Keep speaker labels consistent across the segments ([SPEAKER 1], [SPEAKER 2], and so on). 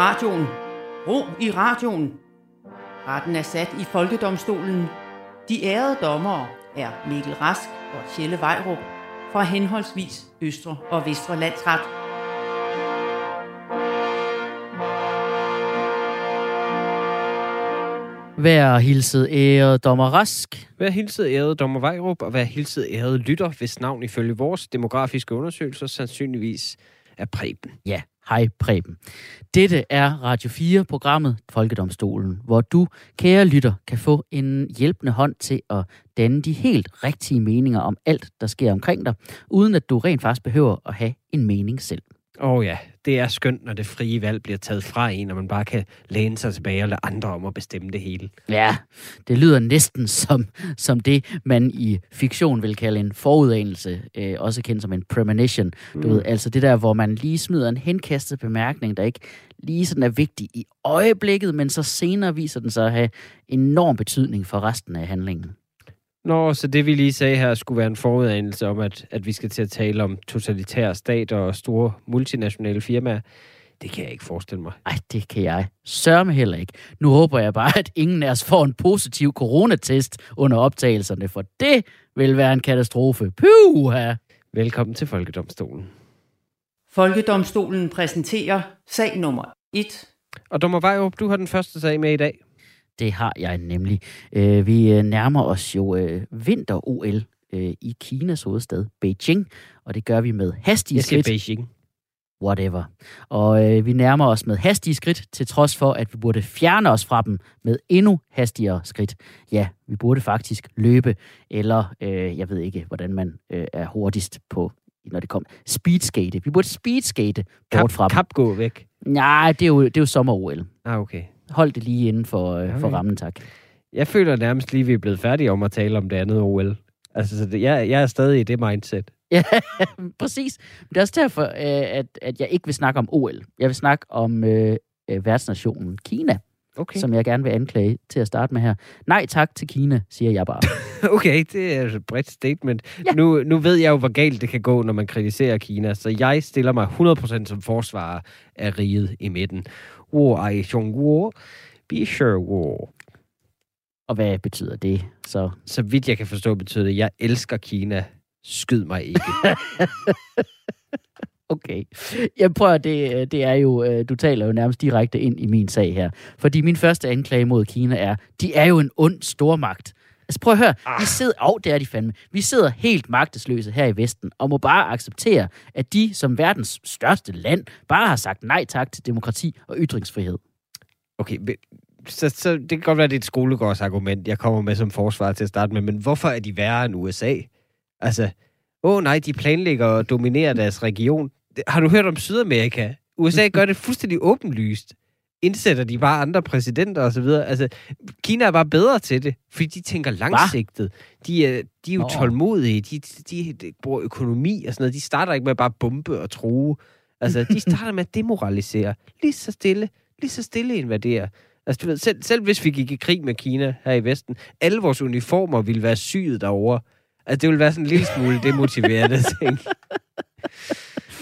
[SPEAKER 1] radioen. Ro i radioen. Retten er sat i Folkedomstolen. De ærede dommere er Mikkel Rask og Tjelle Vejrup fra henholdsvis Østre og Vestre Landsret.
[SPEAKER 2] Vær hilset ære dommer Rask.
[SPEAKER 3] Vær hilset æret dommer Vejrup, og vær hilset æret lytter, hvis navn ifølge vores demografiske undersøgelser sandsynligvis er Preben.
[SPEAKER 2] Ja, hej Preben. Dette er Radio 4-programmet Folkedomstolen, hvor du, kære lytter, kan få en hjælpende hånd til at danne de helt rigtige meninger om alt, der sker omkring dig, uden at du rent faktisk behøver at have en mening selv.
[SPEAKER 3] Åh oh ja, det er skønt, når det frie valg bliver taget fra en, og man bare kan læne sig tilbage og lade andre om at bestemme det hele.
[SPEAKER 2] Ja, det lyder næsten som, som det, man i fiktion vil kalde en forudanelse, øh, også kendt som en premonition. Du
[SPEAKER 3] Mm.
[SPEAKER 2] ved, altså det der, hvor man lige smider en henkastet bemærkning, der ikke lige sådan er vigtig i øjeblikket, men så senere viser den sig at have enorm betydning for resten af handlingen.
[SPEAKER 3] Nå, så det vi lige sagde her skulle være en forudanelse om, at, at vi skal til at tale om totalitære stater og store multinationale firmaer. Det kan jeg ikke forestille mig.
[SPEAKER 2] Ej, det kan jeg sørme heller ikke. Nu håber jeg bare, at ingen af os får en positiv coronatest under optagelserne, for det vil være en katastrofe. Puha!
[SPEAKER 3] Velkommen til Folkedomstolen.
[SPEAKER 1] Folkedomstolen præsenterer sag nummer 1.
[SPEAKER 3] Og dommer Vejrup, du har den første sag med i dag.
[SPEAKER 2] Det har jeg nemlig. Øh, vi øh, nærmer os jo øh, vinter-OL øh, i Kinas hovedstad, Beijing, og det gør vi med hastige
[SPEAKER 3] Jeg
[SPEAKER 2] skridt.
[SPEAKER 3] Beijing.
[SPEAKER 2] Whatever. Og øh, vi nærmer os med hastige skridt, til trods for, at vi burde fjerne os fra dem med endnu hastigere skridt. Ja, vi burde faktisk løbe, eller øh, jeg ved ikke, hvordan man øh, er hurtigst på, når det kommer. Speedskate. Vi burde speedskate bort
[SPEAKER 3] Kap,
[SPEAKER 2] fra dem.
[SPEAKER 3] kap gå væk.
[SPEAKER 2] Nej, det er jo, det er jo sommer-OL.
[SPEAKER 3] Ah, okay.
[SPEAKER 2] Hold det lige inden for, øh, for rammen, tak.
[SPEAKER 3] Jeg føler nærmest lige, at vi er blevet færdige om at tale om det andet OL. Altså, så det, jeg, jeg er stadig i det mindset.
[SPEAKER 2] Ja, præcis. Men det er også derfor, øh, at, at jeg ikke vil snakke om OL. Jeg vil snakke om øh, øh, værtsnationen Kina,
[SPEAKER 3] Okay.
[SPEAKER 2] som jeg gerne vil anklage til at starte med her. Nej tak til Kina, siger jeg bare.
[SPEAKER 3] Okay, det er et bredt statement. Ja. Nu, nu ved jeg jo, hvor galt det kan gå, når man kritiserer Kina, så jeg stiller mig 100% som forsvarer af riget i midten. Wo ai xiong wo, be sure wo.
[SPEAKER 2] Og hvad betyder det? Så
[SPEAKER 3] Så vidt jeg kan forstå, betyder det, jeg elsker Kina. Skyd mig ikke.
[SPEAKER 2] okay. Jeg prøver, det, det er jo, øh, du taler jo nærmest direkte ind i min sag her. Fordi min første anklage mod Kina er, de er jo en ond stormagt. Altså prøv at høre, vi sidder, oh, det er de fandme. Vi sidder helt magtesløse her i Vesten, og må bare acceptere, at de som verdens største land bare har sagt nej tak til demokrati og ytringsfrihed.
[SPEAKER 3] Okay, men- så, så det kan godt være, at det er et skolegårdsargument, jeg kommer med som forsvar til at starte med, men hvorfor er de værre end USA? Altså, åh nej, de planlægger at dominere deres region. Har du hørt om Sydamerika? USA gør det fuldstændig åbenlyst. Indsætter de bare andre præsidenter osv. Altså, Kina er bare bedre til det, fordi de tænker langsigtet. De er, de er jo
[SPEAKER 2] Nå.
[SPEAKER 3] tålmodige, de, de, de bruger økonomi og sådan noget. De starter ikke med bare bombe og true. Altså, de starter med at demoralisere. Lige så stille, lige så stille invadere. Altså, du ved, selv, selv hvis vi gik i krig med Kina her i Vesten, alle vores uniformer ville være syet derovre. Altså, det ville være sådan en lille smule demotiverende ting.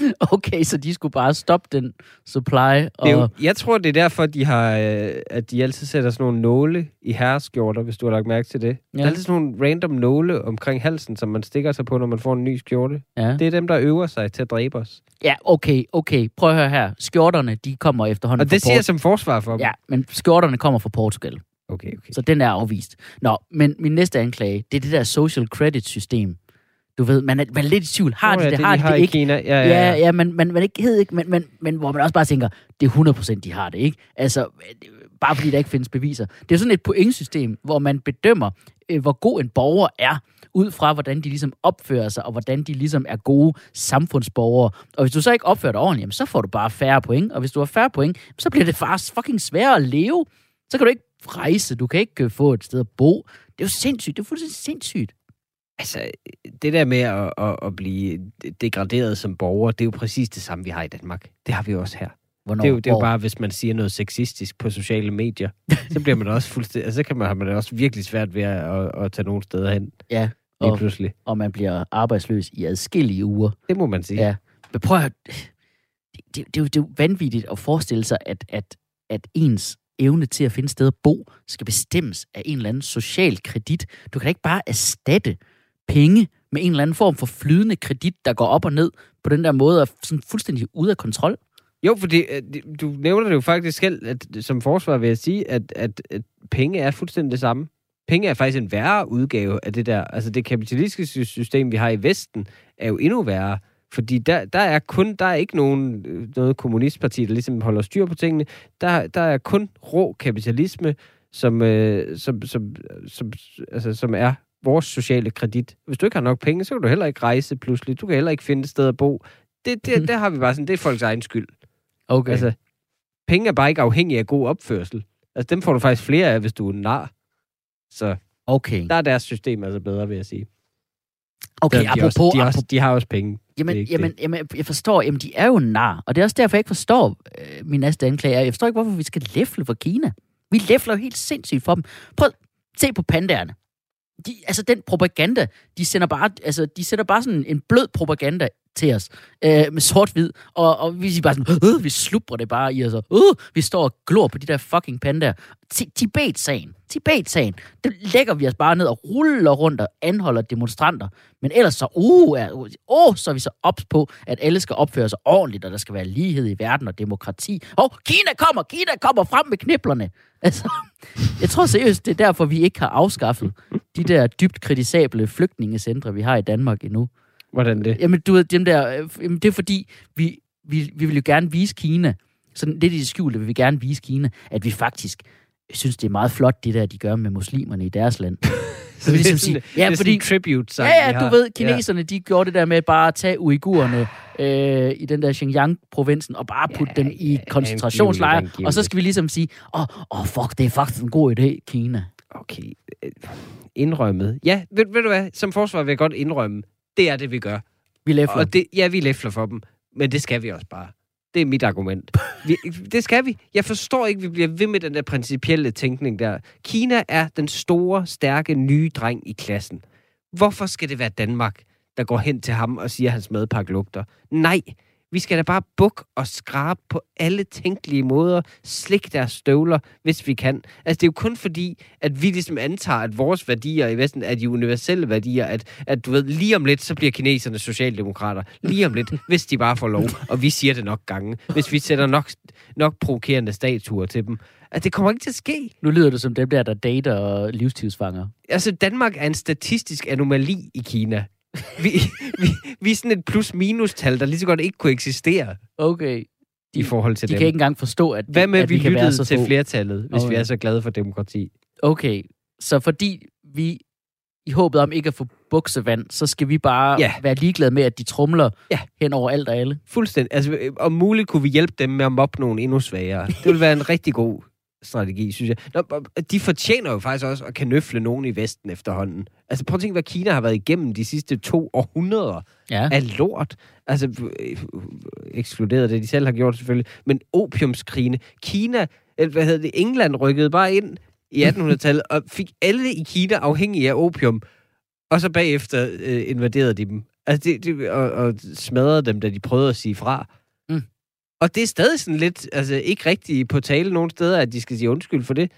[SPEAKER 2] Okay, så de skulle bare stoppe den supply.
[SPEAKER 3] Det er jo,
[SPEAKER 2] Og,
[SPEAKER 3] jeg tror, det er derfor, de har, øh, at de altid sætter sådan nogle nåle i herreskjorter, hvis du har lagt mærke til det. Ja. Der er altid sådan nogle random nåle omkring halsen, som man stikker sig på, når man får en ny skjorte.
[SPEAKER 2] ja.
[SPEAKER 3] Det er dem, der øver sig til at dræbe os.
[SPEAKER 2] ja, okay, okay. Prøv at høre her. Skjorterne, de kommer efterhånden
[SPEAKER 3] Og det siger jeg
[SPEAKER 2] Port-
[SPEAKER 3] som forsvar for dem.
[SPEAKER 2] Ja, men skjorterne kommer fra Portugal.
[SPEAKER 3] Okay, okay.
[SPEAKER 2] Så den er afvist. Nå, men min næste anklage, det er det der social credit system. Du ved, man er, man er lidt i tvivl. Har
[SPEAKER 3] Nå,
[SPEAKER 2] de
[SPEAKER 3] ja,
[SPEAKER 2] det, har de
[SPEAKER 3] har
[SPEAKER 2] det ikke?
[SPEAKER 3] Kina. Ja, ja,
[SPEAKER 2] Ja,
[SPEAKER 3] ja.
[SPEAKER 2] ja, men man, man ikke hed ikke, men, men, men hvor man også bare tænker, det er 100% de har det, ikke? Altså, bare fordi der ikke findes beviser. Det er sådan et pointsystem, hvor man bedømmer, øh, hvor god en borger er, ud fra hvordan de ligesom opfører sig, og hvordan de ligesom er gode samfundsborgere. Og hvis du så ikke opfører dig ordentligt, jamen, så får du bare færre point. Og hvis du har færre point, så bliver det faktisk fucking sværere at leve. Så kan du ikke rejse, du kan ikke øh, få et sted at bo. Det er jo sindssygt, det er fuldstændig sindssygt.
[SPEAKER 3] Altså, det der med at, at, at blive degraderet som borger, det er jo præcis det samme, vi har i Danmark. Det har vi jo også her.
[SPEAKER 2] Hvornår,
[SPEAKER 3] Det er, jo, det er jo bare, hvis man siger noget sexistisk på sociale medier, så bliver man også fuldstændig... Altså, så kan man, har man det også virkelig svært ved at, at, at tage nogle steder hen
[SPEAKER 2] Ja,
[SPEAKER 3] lige
[SPEAKER 2] og,
[SPEAKER 3] pludselig.
[SPEAKER 2] og man bliver arbejdsløs i adskillige uger.
[SPEAKER 3] Det må man sige.
[SPEAKER 2] Ja. Men prøv at det, det, er jo, det er jo vanvittigt at forestille sig, at, at, at ens evne til at finde sted at bo skal bestemmes af en eller anden social kredit. Du kan da ikke bare erstatte penge med en eller anden form for flydende kredit, der går op og ned på den der måde, og sådan fuldstændig ude af kontrol.
[SPEAKER 3] Jo, fordi øh, det- du nævner det jo faktisk selv, at som forsvar vil jeg sige, at, at, at penge er fuldstændig det samme. Penge er faktisk en værre udgave af det der. Altså det kapitalistiske system, vi har i Vesten, er jo endnu værre. Fordi der, der er kun, der er ikke nogen, øh, noget kommunistparti, der ligesom holder styr på tingene. Der, der er kun rå kapitalisme, som, øh, som, som, som, altså, som er vores sociale kredit. Hvis du ikke har nok penge, så kan du heller ikke rejse pludselig. Du kan heller ikke finde et sted at bo. Det, det, der har vi bare sådan, det er folks egen skyld.
[SPEAKER 2] Okay.
[SPEAKER 3] Altså, penge er bare ikke afhængige af god opførsel. Altså, dem får du faktisk flere af, hvis du er nar. Så
[SPEAKER 2] okay.
[SPEAKER 3] der er deres system altså bedre, vil jeg sige.
[SPEAKER 2] Okay,
[SPEAKER 3] Selvom de,
[SPEAKER 2] apropos...
[SPEAKER 3] også, de,
[SPEAKER 2] apropos
[SPEAKER 3] også, de har også penge.
[SPEAKER 2] Jamen,
[SPEAKER 3] Det
[SPEAKER 2] jamen, jamen, jeg forstår, jamen, de er jo nar, og det er også derfor, jeg ikke forstår øh, min næste anklager. Jeg forstår ikke, hvorfor vi skal læfle for Kina. Vi læfler jo helt sindssygt for dem. Prøv se på pandagerne. De, altså, den propaganda, de sender bare, altså, de sender bare sådan en blød propaganda til os, øh, med sort-hvid, og, og vi siger bare sådan, øh, vi slubrer det bare i os, og øh, vi står og glor på de der fucking pandaer. Tibet-sagen, Tibet-sagen, det lægger vi os bare ned og ruller rundt og anholder demonstranter. Men ellers så, uh, er, uh, så er vi så ops på, at alle skal opføre sig ordentligt, og der skal være lighed i verden og demokrati. Og Kina kommer, Kina kommer frem med kniblerne. Altså, jeg tror seriøst, det er derfor, vi ikke har afskaffet de der dybt kritisable flygtningecentre, vi har i Danmark endnu.
[SPEAKER 3] Hvordan det?
[SPEAKER 2] Jamen, du ved, dem der, øh, jamen, det er fordi, vi, vi, vi vil jo gerne vise Kina, sådan lidt i det skjulte vil vi gerne vise Kina, at vi faktisk synes, det er meget flot, det der, de gør med muslimerne i deres land. Så vi
[SPEAKER 3] det er
[SPEAKER 2] ligesom sige, ja,
[SPEAKER 3] det er
[SPEAKER 2] fordi,
[SPEAKER 3] en tribute sang,
[SPEAKER 2] ja, ja, du ved, kineserne, de gjorde det der med bare at tage uigurerne øh, i den der Xinjiang-provinsen, og bare putte
[SPEAKER 3] Ja,
[SPEAKER 2] dem i
[SPEAKER 3] ja,
[SPEAKER 2] koncentrationslejre, og så skal vi ligesom sige, åh, oh, oh, fuck, det er faktisk en god idé, Kina.
[SPEAKER 3] Okay. øh, Indrømmet. Ja, ved, ved du hvad? Som forsvar vil jeg godt indrømme. Det er det, vi gør.
[SPEAKER 2] Vi læfler.
[SPEAKER 3] Og det, ja, vi læfler for dem. Men det skal vi også bare. Det er mit argument. Vi, det skal vi. Jeg forstår ikke, vi bliver ved med den der principielle tænkning der. Kina er den store, stærke, nye dreng i klassen. Hvorfor skal det være Danmark, der går hen til ham og siger, at hans madpakke lugter? Nej, vi skal da bare bukke og skrabe på alle tænkelige måder, slik deres støvler, hvis vi kan. Altså, det er jo kun fordi, at vi ligesom antager, at vores værdier i Vesten er de universelle værdier, at, at du ved, lige om lidt, så bliver kineserne socialdemokrater. Lige om lidt, hvis de bare får lov. Og vi siger det nok gange. Hvis vi sætter nok, nok provokerende statuer til dem. At det kommer ikke til at ske.
[SPEAKER 2] Nu lyder det som dem der, der dater og livstidsfanger.
[SPEAKER 3] Altså, Danmark er en statistisk anomali i Kina. Vi, vi, vi er sådan et plus-minus-tal, der lige så godt ikke kunne eksistere
[SPEAKER 2] Okay.
[SPEAKER 3] i forhold til
[SPEAKER 2] De
[SPEAKER 3] dem.
[SPEAKER 2] kan ikke engang forstå, at,
[SPEAKER 3] Hvad med,
[SPEAKER 2] at
[SPEAKER 3] vi,
[SPEAKER 2] være
[SPEAKER 3] lyttede
[SPEAKER 2] så
[SPEAKER 3] til
[SPEAKER 2] få.
[SPEAKER 3] flertallet, hvis
[SPEAKER 2] Okay.
[SPEAKER 3] vi er så glade for demokrati?
[SPEAKER 2] Okay, så fordi vi i håbet om ikke at få buksevand, så skal vi bare
[SPEAKER 3] Ja.
[SPEAKER 2] være ligeglade med, at de trumler
[SPEAKER 3] Ja.
[SPEAKER 2] hen over alt og alle.
[SPEAKER 3] Fuldstændig. Altså, øh, om muligt kunne vi hjælpe dem med at mobbe nogen endnu svagere. Det ville være en rigtig god strategi, synes jeg. Nå, de fortjener jo faktisk også at kanøfle nogen i Vesten efterhånden. Altså, prøv at tænke, hvad Kina har været igennem de sidste to århundreder
[SPEAKER 2] Ja.
[SPEAKER 3] af lort. Altså, øh, ekskluderet det, de selv har gjort selvfølgelig. Men opiumskrigene. Kina, eller hvad hedder det, England rykkede bare ind i 1800-tallet og fik alle i Kina afhængige af opium. Og så bagefter øh, invaderede de dem. Altså, det, det, og, og smadrede dem, da de prøvede at sige fra. Og det er stadig sådan lidt, altså ikke rigtigt på tale nogen steder, at de skal sige undskyld for det.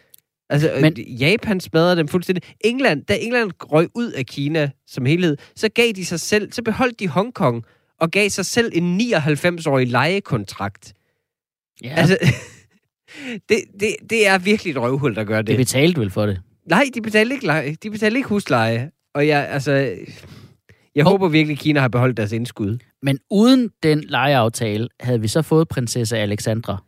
[SPEAKER 3] Altså,
[SPEAKER 2] Men-
[SPEAKER 3] Men, Japan smadrede dem fuldstændig. England, da England røg ud af Kina som helhed, så gav de sig selv, så beholdt de Hongkong og gav sig selv en 99-årig lejekontrakt.
[SPEAKER 2] ja.
[SPEAKER 3] Altså, det, det, det er virkelig et røvhul, der gør det.
[SPEAKER 2] det betalte vel for det.
[SPEAKER 3] Nej, de betalte ikke, leje. de betalte ikke husleje. Og jeg, altså, jeg håber virkelig, at Kina har beholdt deres indskud.
[SPEAKER 2] Men uden den lejeaftale, havde vi så fået prinsesse Alexandra.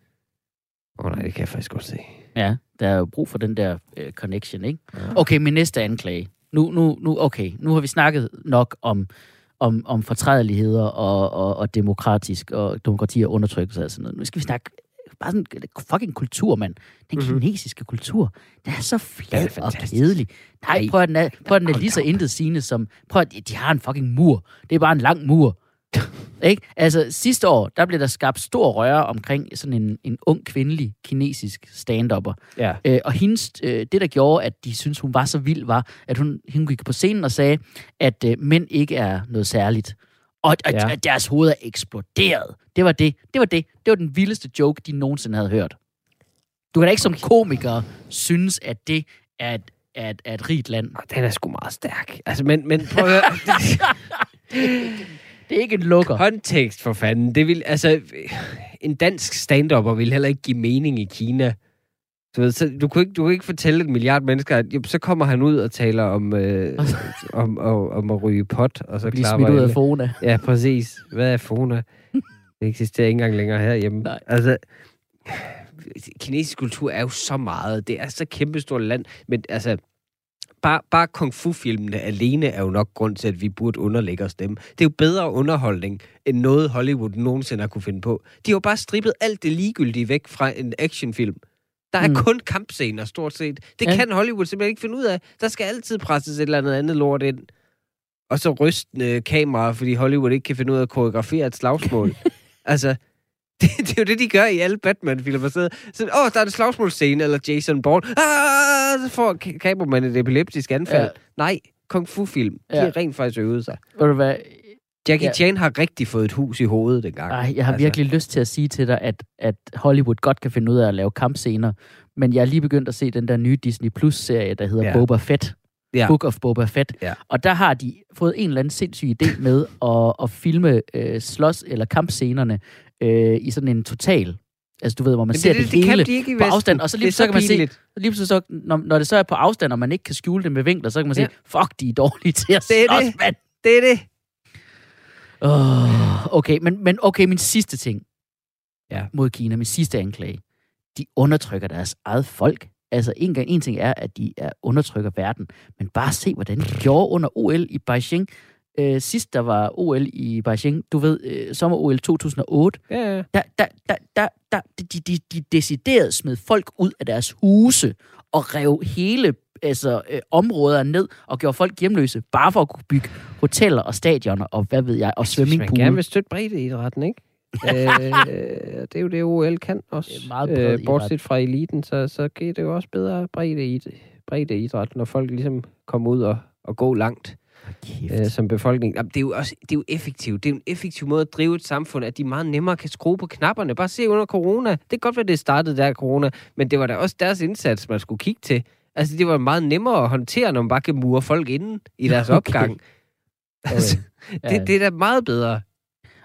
[SPEAKER 3] Åh oh, nej, det kan jeg faktisk godt se.
[SPEAKER 2] Ja, der er jo brug for den der øh, connection, ikke? Okay, min næste anklage. Nu, nu, nu, okay, nu har vi snakket nok om, om, om fortrædeligheder og, og, og demokratisk og demokrati og undertrykkelse og sådan noget. Nu skal vi snakke bare sådan fucking kultur, mand. Den
[SPEAKER 3] Mhm.
[SPEAKER 2] mm-hmm. kinesiske kultur, den er så flad
[SPEAKER 3] er
[SPEAKER 2] og kedelig. Nej,
[SPEAKER 3] Ej,
[SPEAKER 2] prøv at den er, prøv at den er lige så intet sigende som... Prøv at de har en fucking mur. Det er bare en lang mur. ikke? Altså, sidste år, der blev der skabt stor røre omkring sådan en, en ung kvindelig kinesisk stand-upper.
[SPEAKER 3] Ja.
[SPEAKER 2] Øh, og hendes, øh, det, der gjorde, at de synes hun var så vild, var, at hun, hun gik på scenen og sagde, at øh, mænd ikke er noget særligt. Og, og
[SPEAKER 3] Ja.
[SPEAKER 2] deres hoved er eksploderet. Det var det. Det var det. Det var den vildeste joke, de nogensinde havde hørt. Du kan da ikke som komiker synes, at det er et, er et, er et rigt land.
[SPEAKER 3] Den er sgu meget stærk. Altså, men, men prøv at.
[SPEAKER 2] Det er ikke en lukker.
[SPEAKER 3] Kontekst for fanden. Det vil, altså, en dansk stand vil heller ikke give mening i Kina. Du, ved, så du, kunne ikke, du kunne ikke fortælle et milliard mennesker, at jo, så kommer han ud og taler om, øh, om, om, om at ryge pot, og så
[SPEAKER 2] Blive
[SPEAKER 3] klapper
[SPEAKER 2] smidt ud af
[SPEAKER 3] alle.
[SPEAKER 2] Fona.
[SPEAKER 3] Ja, præcis. Hvad er Fona? Det eksisterer ikke engang længere herhjemme.
[SPEAKER 2] Nej.
[SPEAKER 3] Altså, kinesisk kultur er jo så meget. Det er så kæmpestort land. Men altså, bare, bare kung fu-filmene alene er jo nok grund til, at vi burde underlægge os dem. Det er jo bedre underholdning, end noget Hollywood nogensinde har kunne finde på. De har jo bare strippet alt det ligegyldige væk fra en actionfilm. Der er
[SPEAKER 2] Mm.
[SPEAKER 3] kun kampscener, stort set. Det
[SPEAKER 2] Ja.
[SPEAKER 3] kan Hollywood simpelthen ikke finde ud af. Der skal altid presses et eller andet andet lort ind. Og så rystende kameraer, fordi Hollywood ikke kan finde ud af at koreografere et slagsmål. altså, det, det, er jo det, de gør i alle Batman-filmer. Så, så åh, der er en slagsmålscene, eller Jason Bourne. Ah, så får ka- kameramanden et epileptisk anfald.
[SPEAKER 2] Ja.
[SPEAKER 3] Nej, kung fu-film. De
[SPEAKER 2] Ja.
[SPEAKER 3] har rent faktisk øvet sig.
[SPEAKER 2] Ved du hvad?
[SPEAKER 3] Jackie
[SPEAKER 2] Ja.
[SPEAKER 3] Chan har rigtig fået et hus i hovedet dengang.
[SPEAKER 2] Ej, jeg har
[SPEAKER 3] Altså.
[SPEAKER 2] virkelig lyst til at sige til dig, at, at Hollywood godt kan finde ud af at lave kampscener, men jeg er lige begyndt at se den der nye Disney Plus-serie, der hedder ja. Boba Fett.
[SPEAKER 3] Ja.
[SPEAKER 2] Book of Boba Fett.
[SPEAKER 3] Ja.
[SPEAKER 2] Og der har de fået en eller anden sindssyg idé med at, at filme øh, slås- eller kampscenerne øh, i sådan en total. Altså du ved, hvor man
[SPEAKER 3] Men
[SPEAKER 2] ser det,
[SPEAKER 3] det,
[SPEAKER 2] det, hele
[SPEAKER 3] kan de ikke
[SPEAKER 2] på afstand, og så lige
[SPEAKER 3] er
[SPEAKER 2] så kan man se- lige pludselig så, når, når det så er på afstand, og man ikke kan skjule det med vinkler, så kan man
[SPEAKER 3] Ja.
[SPEAKER 2] sige, fuck, de er dårlige til at
[SPEAKER 3] Det er
[SPEAKER 2] slås,
[SPEAKER 3] det.
[SPEAKER 2] mand.
[SPEAKER 3] Det er det.
[SPEAKER 2] Oh, okay, men, men okay, min sidste ting
[SPEAKER 3] Ja.
[SPEAKER 2] mod Kina, min sidste anklage. De undertrykker deres eget folk. Altså, en, gang, en ting er, at de er undertrykker verden, men bare se, hvordan de gjorde under OL i Beijing. Øh, sidst der var OL i Beijing, du ved, øh, sommer-OL 2008,
[SPEAKER 3] Ja, ja.
[SPEAKER 2] der, der, der, der, der de, de, de decideret smed folk ud af deres huse og rev hele altså, øh, områder ned og gjorde folk hjemløse, bare for at kunne bygge hoteller og stadioner og hvad ved jeg, og
[SPEAKER 3] Hvis man gerne vil støtte breddeidrætten, ikke? øh, det er jo det, OL kan også.
[SPEAKER 2] Det er meget idræt.
[SPEAKER 3] bortset fra eliten, så, så giver det jo også bedre bredde, breddeidræt, når folk ligesom kommer ud og, og går langt
[SPEAKER 2] Kæft.
[SPEAKER 3] øh, som befolkning. Jamen, det er jo også det er jo effektivt. Det er jo en effektiv måde at drive et samfund, at de meget nemmere kan skrue på knapperne. Bare se under corona. Det kan godt være, det startede der corona, men det var da også deres indsats, man skulle kigge til. Altså, det var meget nemmere at håndtere, når man bare kan mure folk inden i deres
[SPEAKER 2] Okay.
[SPEAKER 3] opgang. Altså,
[SPEAKER 2] Ja.
[SPEAKER 3] det, det er da meget bedre.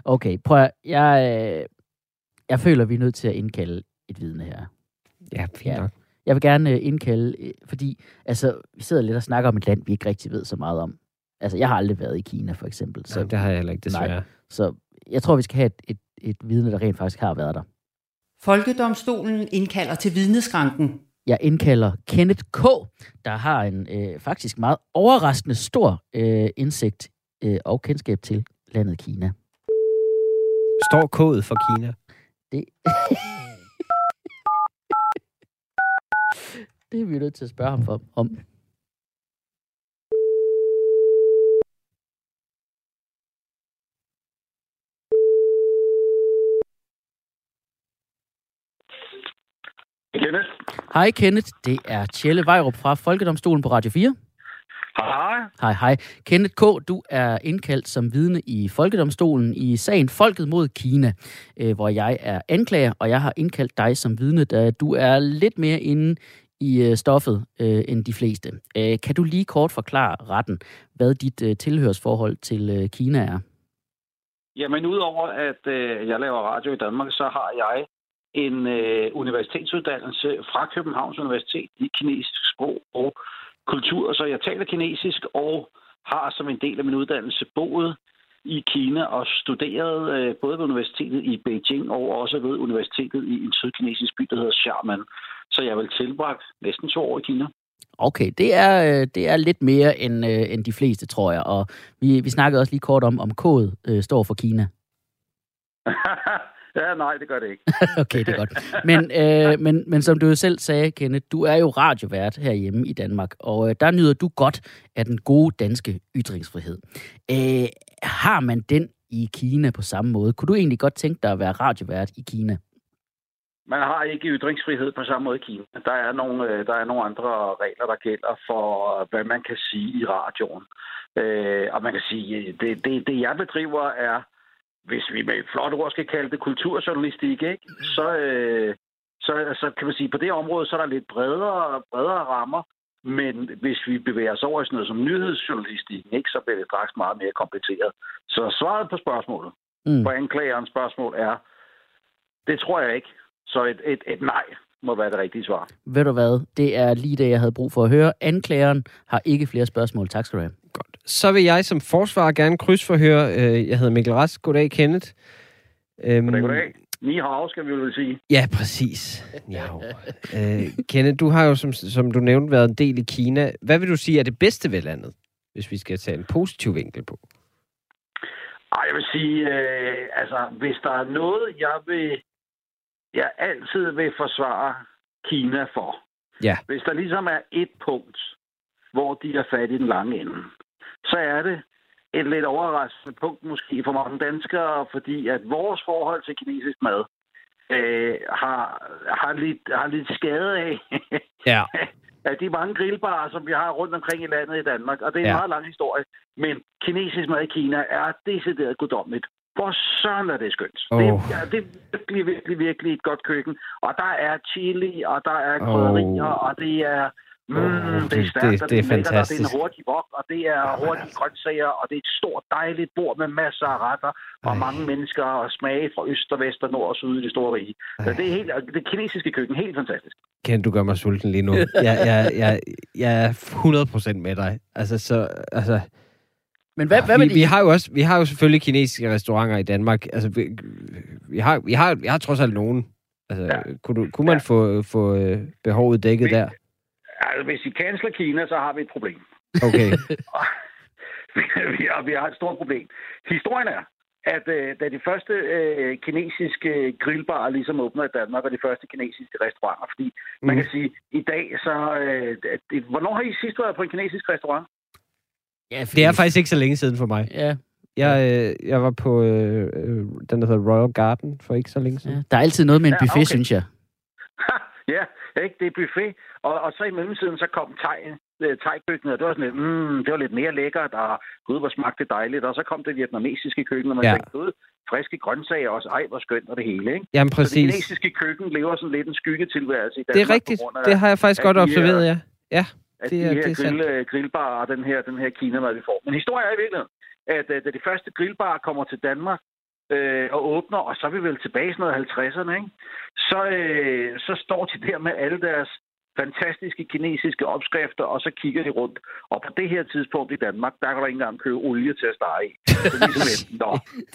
[SPEAKER 2] Okay, prøv at, jeg, øh, jeg føler, vi er nødt til at indkalde et vidne her.
[SPEAKER 3] Ja, fint
[SPEAKER 2] Ja.
[SPEAKER 3] nok.
[SPEAKER 2] Jeg vil gerne øh, indkalde, øh, fordi altså, vi sidder lidt og snakker om et land, vi ikke rigtig ved så meget om. Altså, jeg har aldrig været i Kina, for eksempel. Så,
[SPEAKER 3] Så det har jeg heller ikke, desværre.
[SPEAKER 2] så jeg tror, vi skal have et, et, et vidne, der rent faktisk har været der.
[SPEAKER 1] Folkedomstolen indkalder til vidneskranken.
[SPEAKER 2] Jeg indkalder Kenneth K., der har en øh, faktisk meget overraskende stor øh, indsigt øh, og kendskab til landet Kina.
[SPEAKER 3] Står kodet for Kina?
[SPEAKER 2] Det... det er vi nødt til at spørge ham for, om.
[SPEAKER 4] Kenneth?
[SPEAKER 2] Hej Kenneth, det er Tjelle Vejrup fra Folkedomstolen på Radio 4.
[SPEAKER 4] Hej.
[SPEAKER 2] Hej, hej. Kenneth K., du er indkaldt som vidne i Folkedomstolen i sagen Folket mod Kina, øh, hvor jeg er anklager, og jeg har indkaldt dig som vidne, da du er lidt mere inde i øh, stoffet øh, end de fleste. Øh, kan du lige kort forklare retten, hvad dit øh, tilhørsforhold til øh, Kina er?
[SPEAKER 4] Jamen, udover at øh, jeg laver radio i Danmark, så har jeg en øh, universitetsuddannelse fra Københavns Universitet i kinesisk sprog og kultur. Så jeg taler kinesisk og har som en del af min uddannelse boet i Kina og studeret øh, både ved universitetet i Beijing og også ved universitetet i en sydkinesisk by, der hedder Xiamen. Så jeg har vel tilbragt næsten to år i Kina.
[SPEAKER 2] Okay, det er, øh, det er lidt mere end, øh, end de fleste, tror jeg. Og vi, vi snakkede også lige kort om, om kode øh, står for Kina.
[SPEAKER 4] ja, nej, det gør det ikke.
[SPEAKER 2] okay, det er godt. Men, øh, men, men som du jo selv sagde, Kenneth, du er jo radiovært herhjemme i Danmark, og øh, der nyder du godt af den gode danske ytringsfrihed. Øh, har man den i Kina på samme måde? Kunne du egentlig godt tænke dig at være radiovært i Kina?
[SPEAKER 4] man har ikke ytringsfrihed på samme måde i Kina. Der er nogle, øh, der er nogle andre regler, der gælder for, hvad man kan sige i radioen. Øh, og man kan sige, det, det, det jeg bedriver er, hvis vi med et flot ord skal kalde det kulturjournalistik, ikke? Så, øh, så, så kan man sige, på det område, så er der lidt bredere, bredere rammer. Men hvis vi bevæger os over i sådan noget som nyhedsjournalistikken, ikke, så bliver det straks meget mere kompliceret. Så svaret på spørgsmålet, mm. på anklagerens spørgsmål er, det tror jeg ikke. Så et, et, et nej må være det rigtige svar.
[SPEAKER 2] Ved du hvad? Det er lige det, jeg havde brug for at høre. Anklageren har ikke flere spørgsmål. Tak skal du have.
[SPEAKER 3] Godt. Så vil jeg som forsvar gerne krydsforhøre. Øh, jeg hedder Mikkel Rask. Goddag, Kenneth.
[SPEAKER 4] Øhm, goddag, goddag. Ni har skal vi vel sige.
[SPEAKER 3] Ja, præcis. Ja. øh, Kenneth, du har jo, som, som du nævnte, været en del i Kina. Hvad vil du sige er det bedste ved landet, hvis vi skal tage en positiv vinkel på?
[SPEAKER 4] Ej, jeg vil sige, øh, altså, hvis der er noget, jeg vil jeg altid vil forsvare Kina for.
[SPEAKER 3] Ja.
[SPEAKER 4] Hvis der ligesom er et punkt, hvor de er fat i den lange ende, så er det et lidt overraskende punkt måske for mange danskere, fordi at vores forhold til kinesisk mad øh, har, har, lidt, har lidt skade af,
[SPEAKER 3] ja.
[SPEAKER 4] af de mange grillbarer, som vi har rundt omkring i landet i Danmark. Og det er en ja. meget lang historie. Men kinesisk mad i Kina er decideret guddommeligt. Hvor søren er det skønt. Oh. Det, ja, det er virkelig, virkelig, virkelig et godt køkken. Og der er chili, og der er krydderier, oh. og det er... Mm, oh, det, er stærkt, det, det, er fantastisk. det er en hurtig vok, og det er hurtige grøntsager, og det er et stort, dejligt bord med masser af retter, og Ej. mange mennesker og smage fra øst og vest og nord og syd i det store rige. Så det er helt, det kinesiske køkken, helt fantastisk.
[SPEAKER 3] Kan du gøre mig sulten lige nu? jeg, jeg, jeg, jeg er 100% med dig. Altså, så, altså,
[SPEAKER 2] men hvad, hvad med
[SPEAKER 3] vi, vi, har jo også, vi har jo selvfølgelig kinesiske restauranter i Danmark. Altså, vi, vi, har, vi, har, vi har trods alt nogen. Altså, ja. kunne, du, kunne man ja. få, få øh, behovet dækket vi, der?
[SPEAKER 4] Altså, hvis I canceler Kina, så har vi et problem.
[SPEAKER 3] Okay.
[SPEAKER 4] vi, har, vi har et stort problem. Historien er, at øh, da de første øh, kinesiske grillbarer ligesom åbner i Danmark, og de første kinesiske restauranter, fordi mm. man kan sige, i dag så... Øh, det, hvornår har I sidst været på en kinesisk restaurant?
[SPEAKER 3] Ja, fordi... Det er faktisk ikke så længe siden for mig.
[SPEAKER 2] Ja.
[SPEAKER 3] Jeg, øh, jeg var på øh, øh, den, der hedder Royal Garden for ikke så længe siden. Ja,
[SPEAKER 2] der er altid noget med en buffet, ja, okay. synes jeg.
[SPEAKER 4] ja, ikke? det er buffet. Og, og så i mellemtiden, så kom thai, øh, thai-køkkenet, og det var sådan lidt, mm, det var lidt mere lækkert, og gud, hvor smagte det dejligt. Og så kom det vietnamesiske køkken, og man ja. tænkte, gud, friske grøntsager også. Ej, hvor skønt og det hele, ikke?
[SPEAKER 3] Jamen, præcis. Så
[SPEAKER 4] det kinesiske køkken lever sådan lidt en skyggetilværelse i
[SPEAKER 3] Danmark. Det er rigtigt. Af, det har jeg faktisk godt observeret, ja. Ja
[SPEAKER 4] at det er, de her det er grill, øh, grillbarer og den her, den her Kina-mad, vi får. Men historien er i virkeligheden, at øh, da de første grillbarer kommer til Danmark øh, og åbner, og så er vi vel tilbage i sådan noget 50'erne, ikke? Så, øh, så står de der med alle deres fantastiske kinesiske opskrifter, og så kigger de rundt. Og på det her tidspunkt i Danmark, der kan du ikke engang købe olie til at stege i. Så ligesom, Nå,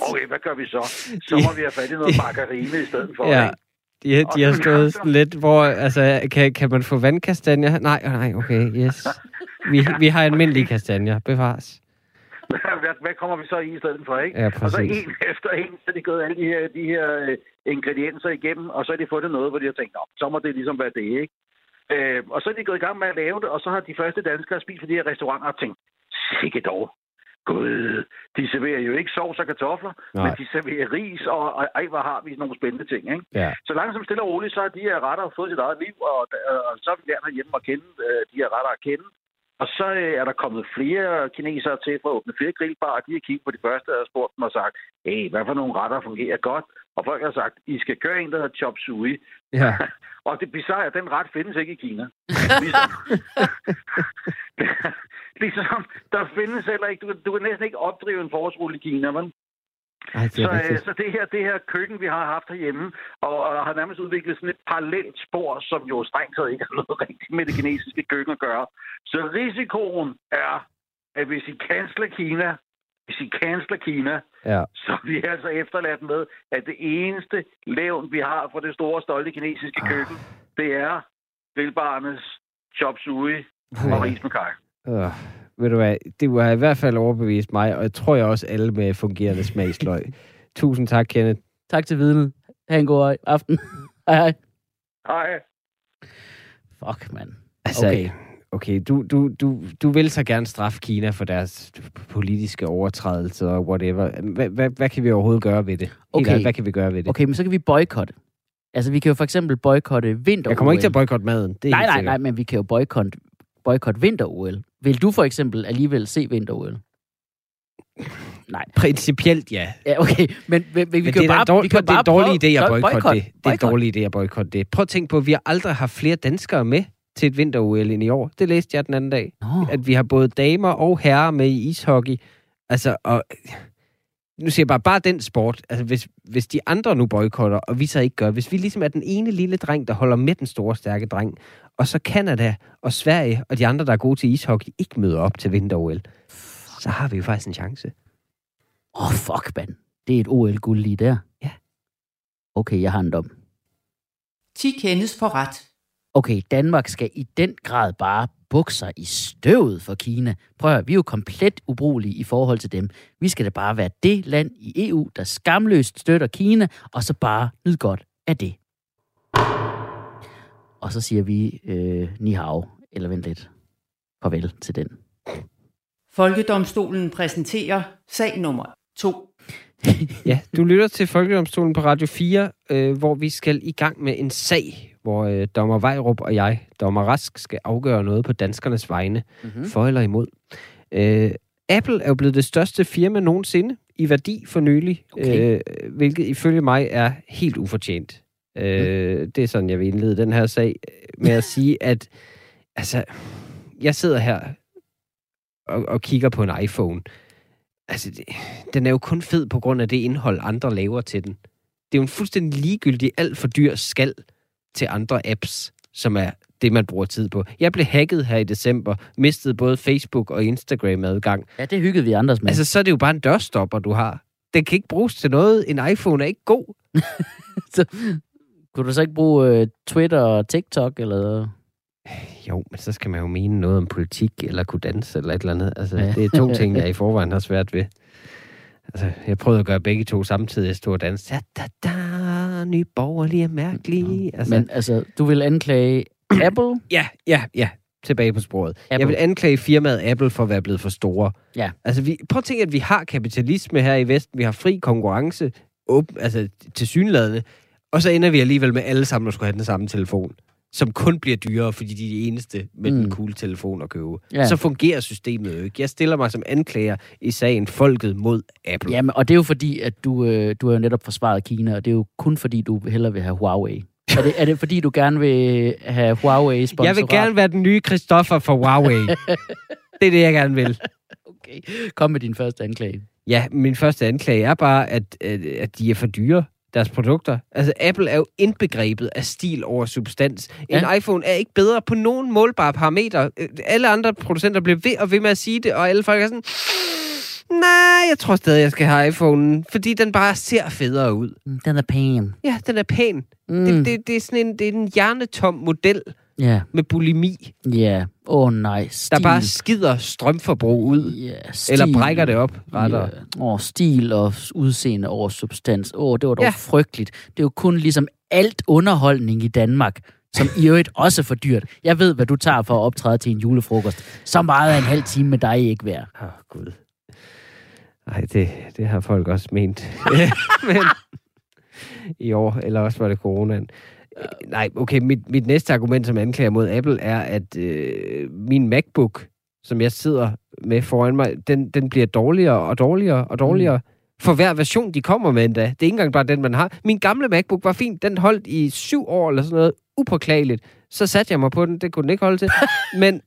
[SPEAKER 4] okay, hvad gør vi så? Så må vi have fat i noget margarine i stedet for. Ja. Ikke?
[SPEAKER 3] De, de har stået sådan lidt, hvor, altså, kan, kan man få vandkastanjer? Nej, nej, okay, yes. Vi, vi har almindelige kastanjer, bevares.
[SPEAKER 4] Hvad, hvad kommer vi så i i stedet for, ikke?
[SPEAKER 3] Ja, præcis.
[SPEAKER 4] Og så en efter en, så er de gået alle de her, de her øh, ingredienser igennem, og så har de fundet noget, hvor de har tænkt, så må det ligesom være det, ikke? Øh, og så er de gået i gang med at lave det, og så har de første danskere spist for de her restauranter og tænkt, sikke dog, Gud, de serverer jo ikke sovs og kartofler, Nej. men de serverer ris, og, og ej, hvor har vi nogle spændende ting, ikke?
[SPEAKER 3] Ja.
[SPEAKER 4] Så langsomt stille og roligt, så har de her retter fået sit eget liv, og, og så har vi lært hjemme at kende øh, de her retter at kende. Og så øh, er der kommet flere kinesere til for at åbne flere grillbarer, og de har kigget på de første og spurgt dem og sagt, hey, hvad for nogle retter fungerer godt? Og folk har sagt, I skal køre en, der hedder chop suey.
[SPEAKER 3] Ja.
[SPEAKER 4] og det bizarre er, at den ret findes ikke i Kina. ligesom, ligesom, der findes heller ikke, du, du kan næsten ikke opdrive en forårsrulle i Kina, vel?
[SPEAKER 3] Ej, det
[SPEAKER 4] så, øh, så det her, det her køkken, vi har haft herhjemme, og, og har nærmest udviklet sådan et parallelt spor, som jo strengt taget ikke har noget rigtigt med det kinesiske køkken at gøre. Så risikoen er, at hvis I canceler Kina, hvis I canceler Kina,
[SPEAKER 3] ja.
[SPEAKER 4] så er vi altså efterladt med, at det eneste levn, vi har fra det store, stolte kinesiske ah. køkken, det er grillbarnes chop suey og ris med kaj.
[SPEAKER 3] Uh, ved du hvad, det var i hvert fald overbevist mig, og jeg tror jeg også alle med fungerende smagsløg. Tusind tak, Kenneth.
[SPEAKER 2] Tak til vidnet. Ha' en god aften. hej hej.
[SPEAKER 4] Hej.
[SPEAKER 2] Fuck, mand.
[SPEAKER 3] Altså, okay okay, du, du, du, du vil så gerne straffe Kina for deres politiske overtrædelser og whatever. Hvad, hvad, hvad kan vi overhovedet gøre ved det?
[SPEAKER 2] Okay.
[SPEAKER 3] hvad kan vi gøre ved det?
[SPEAKER 2] Okay, men så kan vi boykotte. Altså, vi kan jo for eksempel boykotte vinter
[SPEAKER 3] Jeg kommer ikke til at boykotte maden. Det er
[SPEAKER 2] Nej,
[SPEAKER 3] helt
[SPEAKER 2] nej, nej, men vi kan jo boykotte, boykotte vinter-OL. Vil du for eksempel alligevel se vinter-OL? Nej.
[SPEAKER 3] Principielt ja.
[SPEAKER 2] Ja, okay, men, men, vi
[SPEAKER 3] Men
[SPEAKER 2] kan
[SPEAKER 3] det er,
[SPEAKER 2] bare,
[SPEAKER 3] dårlig,
[SPEAKER 2] vi kan
[SPEAKER 3] det er en dårlig idé at
[SPEAKER 2] Boy-
[SPEAKER 3] boykotte det. Det er en
[SPEAKER 2] Boykot.
[SPEAKER 3] dårlig idé at boykotte det. Prøv at tænke på, at vi har aldrig haft flere danskere med til et vinter-OL end i år. Det læste jeg den anden dag.
[SPEAKER 2] Nå,
[SPEAKER 3] At vi har både damer og herrer med i ishockey. Altså, og nu siger jeg bare, bare den sport. Altså, hvis, hvis de andre nu boykotter, og vi så ikke gør, hvis vi ligesom er den ene lille dreng, der holder med den store, stærke dreng, og så Kanada og Sverige og de andre, der er gode til ishockey, ikke møder op til vinter-OL, så har vi jo faktisk en chance.
[SPEAKER 2] Åh, oh, fuck, mand. Det er et OL-guld lige der.
[SPEAKER 3] Ja.
[SPEAKER 2] Okay, jeg har en dom.
[SPEAKER 1] 10 kendes for ret.
[SPEAKER 2] Okay, Danmark skal i den grad bare bukke sig i støvet for Kina. Prøv at vi er jo komplet ubrugelige i forhold til dem. Vi skal da bare være det land i EU, der skamløst støtter Kina, og så bare nyde godt af det. Og så siger vi øh, ni hao, eller vent lidt. Farvel til den.
[SPEAKER 1] Folkedomstolen præsenterer sag nummer 2.
[SPEAKER 3] Ja, du lytter til Folkedomstolen på Radio 4, øh, hvor vi skal i gang med en sag, hvor øh, dommer Vejrup og jeg, dommer Rask, skal afgøre noget på danskernes vegne,
[SPEAKER 2] Mm-hmm.
[SPEAKER 3] for eller imod. Øh, Apple er jo blevet det største firma nogensinde i værdi for nylig,
[SPEAKER 2] Okay.
[SPEAKER 3] øh, hvilket ifølge mig er helt ufortjent. Øh, det er sådan, jeg vil indlede den her sag med at sige, at altså, jeg sidder her og, og kigger på en iPhone. Altså, det, den er jo kun fed på grund af det indhold, andre laver til den. Det er jo en fuldstændig ligegyldig, alt for dyr skal til andre apps, som er det, man bruger tid på. Jeg blev hacket her i december, mistede både Facebook og Instagram adgang.
[SPEAKER 2] Ja, det hyggede vi andres med.
[SPEAKER 3] Altså, så er det jo bare en dørstopper, du har. Den kan ikke bruges til noget. En iPhone er ikke god.
[SPEAKER 2] Kunne du så ikke bruge øh, Twitter og TikTok, eller...
[SPEAKER 3] Jo, men så skal man jo mene noget om politik, eller kunne danse, eller et eller andet. Altså,
[SPEAKER 2] Ja.
[SPEAKER 3] det er to ting, jeg i forvejen har svært ved. Altså, jeg prøvede at gøre begge to samtidig. Jeg stod og danse. Da, da, da, nye borgerlige er mærkelige. Altså,
[SPEAKER 2] Men altså, du vil anklage Apple?
[SPEAKER 3] Ja, ja, ja. Tilbage på sporet. Apple. Jeg vil anklage firmaet Apple for at være blevet for store.
[SPEAKER 2] Ja.
[SPEAKER 3] Altså, vi, prøv at tænke, at vi har kapitalisme her i Vesten. Vi har fri konkurrence, åben, altså til synladende. Og så ender vi alligevel med alle sammen at skulle have den samme telefon. Som kun bliver dyrere, fordi de er de eneste med mm. Den cool telefon at købe.
[SPEAKER 2] Ja.
[SPEAKER 3] Så fungerer systemet jo ikke. Jeg stiller mig som anklager i sagen Folket mod Apple.
[SPEAKER 2] Jamen, og det er jo fordi, at du, øh, du har jo netop forsvaret Kina, og det er jo kun fordi, du hellere vil have Huawei. Er det, er det fordi, du gerne vil have Huawei sponsorat?
[SPEAKER 3] jeg vil gerne være den nye Christoffer for Huawei. det er det, jeg gerne vil.
[SPEAKER 2] Okay. Kom med din første anklage.
[SPEAKER 3] Ja, min første anklage er bare, at, at de er for dyre, deres produkter. Altså, Apple er jo indbegrebet af stil over substans. En
[SPEAKER 2] Ja.
[SPEAKER 3] iPhone er ikke bedre på nogen målbare parametre. Alle andre producenter bliver ved og ved med at sige det, og alle folk er sådan, nej, jeg tror stadig, jeg skal have iPhone'en, fordi den bare ser federe ud.
[SPEAKER 2] Mm, Den er pæn.
[SPEAKER 3] Ja, den er pæn.
[SPEAKER 2] Mm.
[SPEAKER 3] Det, det, det, er sådan en, det er en hjernetom model
[SPEAKER 2] Ja,
[SPEAKER 3] med bulimi,
[SPEAKER 2] ja. Åh oh, nej, stil.
[SPEAKER 3] der bare skider strømforbrug ud.
[SPEAKER 2] Ja, stil.
[SPEAKER 3] Eller brækker det op, rettere.
[SPEAKER 2] Ja. Åh, stil og udseende over substans. Åh, det var dog
[SPEAKER 3] Ja.
[SPEAKER 2] frygteligt. Det er jo kun ligesom alt underholdning i Danmark, som i øvrigt også er for dyrt. Jeg ved, hvad du tager for at optræde til en julefrokost. Så meget af en halv time med dig ikke værd.
[SPEAKER 3] Åh, oh, Gud. Nej, det, det har folk også ment. Men i år, eller også var det coronaen. Øh, Nej, okay, mit, mit næste argument som anklager mod Apple er, at øh, min MacBook, som jeg sidder med foran mig, den, den bliver dårligere og dårligere og dårligere. Mm. For hver version, de kommer med endda. Det er ikke engang bare den, man har. Min gamle MacBook var fin. Den holdt i syv år eller sådan noget. Upåklageligt. Så satte jeg mig på den. Det kunne den ikke holde til. Men,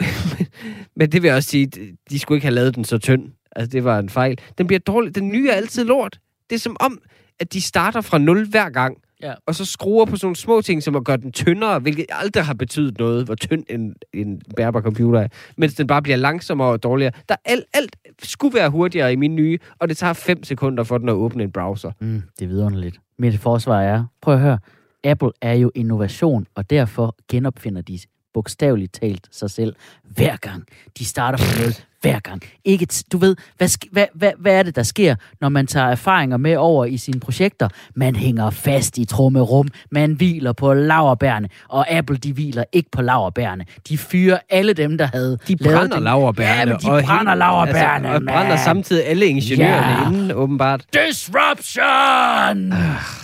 [SPEAKER 3] men det vil jeg også sige, de skulle ikke have lavet den så tynd. Altså, det var en fejl. Den bliver dårlig. Den nye er altid lort. Det er som om, at de starter fra nul hver gang.
[SPEAKER 2] Ja.
[SPEAKER 3] Og så skruer på sådan nogle små ting, som at gøre den tyndere, hvilket aldrig har betydet noget, hvor tynd en, en bærbar computer er. Mens den bare bliver langsommere og dårligere. Der alt, alt skulle være hurtigere i min nye, og det tager 5 sekunder for den at åbne en browser.
[SPEAKER 2] Mm, det er vidunderligt. Mit forsvar er, prøv at høre, Apple er jo innovation, og derfor genopfinder de bogstaveligt talt sig selv hver gang. De starter fra nul hver gang. Ikke du ved, hvad, hvad, hvad, hvad er det, der sker, når man tager erfaringer med over i sine projekter? Man hænger fast i trummerum, man hviler på laverbærene, og Apple, de hviler ikke på laverbærene. De fyrer alle dem, der havde
[SPEAKER 3] De brænder laverbærene.
[SPEAKER 2] Ja, men de
[SPEAKER 3] og
[SPEAKER 2] brænder
[SPEAKER 3] hele-
[SPEAKER 2] laverbærene,
[SPEAKER 3] altså, Og brænder
[SPEAKER 2] man.
[SPEAKER 3] samtidig alle ingeniørerne
[SPEAKER 2] Ja.
[SPEAKER 3] inden, åbenbart.
[SPEAKER 2] Disruption!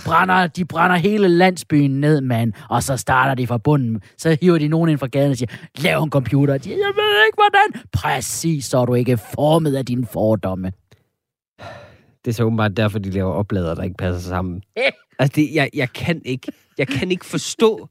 [SPEAKER 2] Brænder, de brænder hele landsbyen ned, mand. Og så starter de fra bunden. Så hiver de nogen ind fra gaden og siger, lav en computer. De, jeg ved ikke, hvordan. Præcis, så er du ikke formet af dine fordomme.
[SPEAKER 3] Det er så åbenbart derfor, de laver oplader, der ikke passer sammen.
[SPEAKER 2] Eh.
[SPEAKER 3] Altså, det, jeg, jeg, kan ikke, jeg kan ikke forstå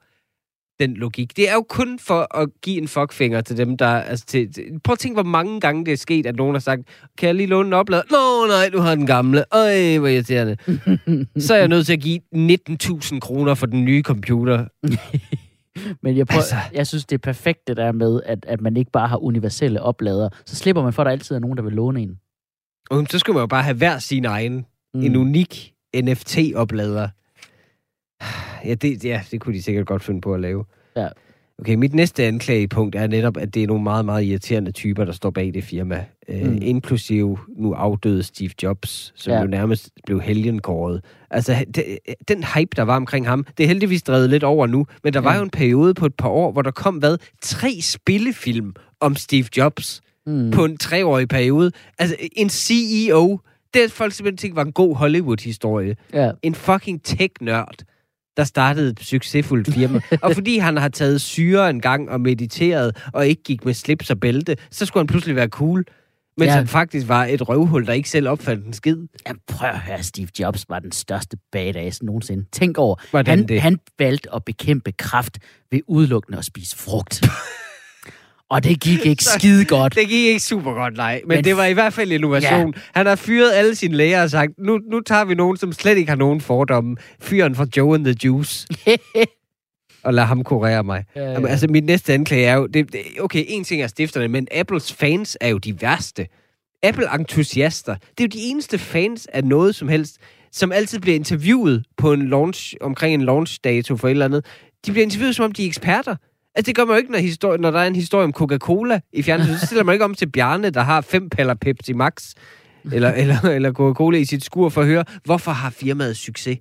[SPEAKER 3] den logik. Det er jo kun for at give en fuckfinger til dem, der... Altså, til, til, prøv at tænke, hvor mange gange det er sket, at nogen har sagt, kan jeg lige låne en oplader? Nå, nej, du har den gamle. Øj, hvor irriterende. så er jeg nødt til at give 19.000 kroner for den nye computer.
[SPEAKER 2] Men jeg, prøver, altså. Jeg synes, det er perfekt det der med, at, at man ikke bare har universelle oplader. Så slipper man for, at der altid er nogen, der vil låne en.
[SPEAKER 3] Og så skulle man jo bare have hver sin egen. Mm. En unik NFT-oplader. Ja det, ja, det kunne de sikkert godt finde på at lave.
[SPEAKER 2] Ja.
[SPEAKER 3] Okay, mit næste anklagepunkt er netop, at det er nogle meget, meget irriterende typer, der står bag det firma. Mm.
[SPEAKER 2] Mm.
[SPEAKER 3] Øh, inklusive nu afdøde Steve Jobs, som
[SPEAKER 2] Ja.
[SPEAKER 3] jo nærmest blev helgenkåret. Altså, det, den hype, der var omkring ham, det er heldigvis drevet lidt over nu, men der var
[SPEAKER 2] Ja.
[SPEAKER 3] jo en periode på et par år, hvor der kom, hvad, tre spillefilm om Steve Jobs
[SPEAKER 2] Mm.
[SPEAKER 3] på en treårig periode. Altså, en CEO, det er folk simpelthen tænkte var en god Hollywood-historie.
[SPEAKER 2] Ja.
[SPEAKER 3] En fucking tech-nørd, der startede et succesfuldt firma. og fordi han har taget syre en gang og mediteret, og ikke gik med slips og bælte, så skulle han pludselig være cool. Mens
[SPEAKER 2] Ja.
[SPEAKER 3] han faktisk var et røvhul, der ikke selv opfandt en skid.
[SPEAKER 2] Ja, prøv at høre, Steve Jobs var den største badass nogensinde. Tænk over,
[SPEAKER 3] Hvordan
[SPEAKER 2] han,
[SPEAKER 3] det?
[SPEAKER 2] han valgte at bekæmpe kraft ved udelukkende at spise frugt. Og det gik ikke skide godt.
[SPEAKER 3] Det gik ikke super godt, nej. Men,
[SPEAKER 2] Men
[SPEAKER 3] det var i hvert fald innovation. Ja. Han har fyret alle sine læger og sagt, nu, nu tager vi nogen, som slet ikke har nogen fordomme. Fyren fra Joe and the Juice. og lad ham kurere mig.
[SPEAKER 2] Ja,
[SPEAKER 3] Jamen, altså, mit næste anklage er jo... Det, det, okay, en ting er stifterne, men Apples fans er jo de værste. Apple-entusiaster, det er jo de eneste fans af noget som helst, som altid bliver interviewet på en launch, omkring en launch-dato for et eller andet. De bliver interviewet, som om de er eksperter. Altså, det gør man jo ikke, når, histori- når der er en historie om Coca-Cola i fjernsynet. Så stiller man ikke om til Bjarne, der har fem paller Pepsi Max eller, eller, eller Coca-Cola i sit skur for at høre, hvorfor har firmaet succes?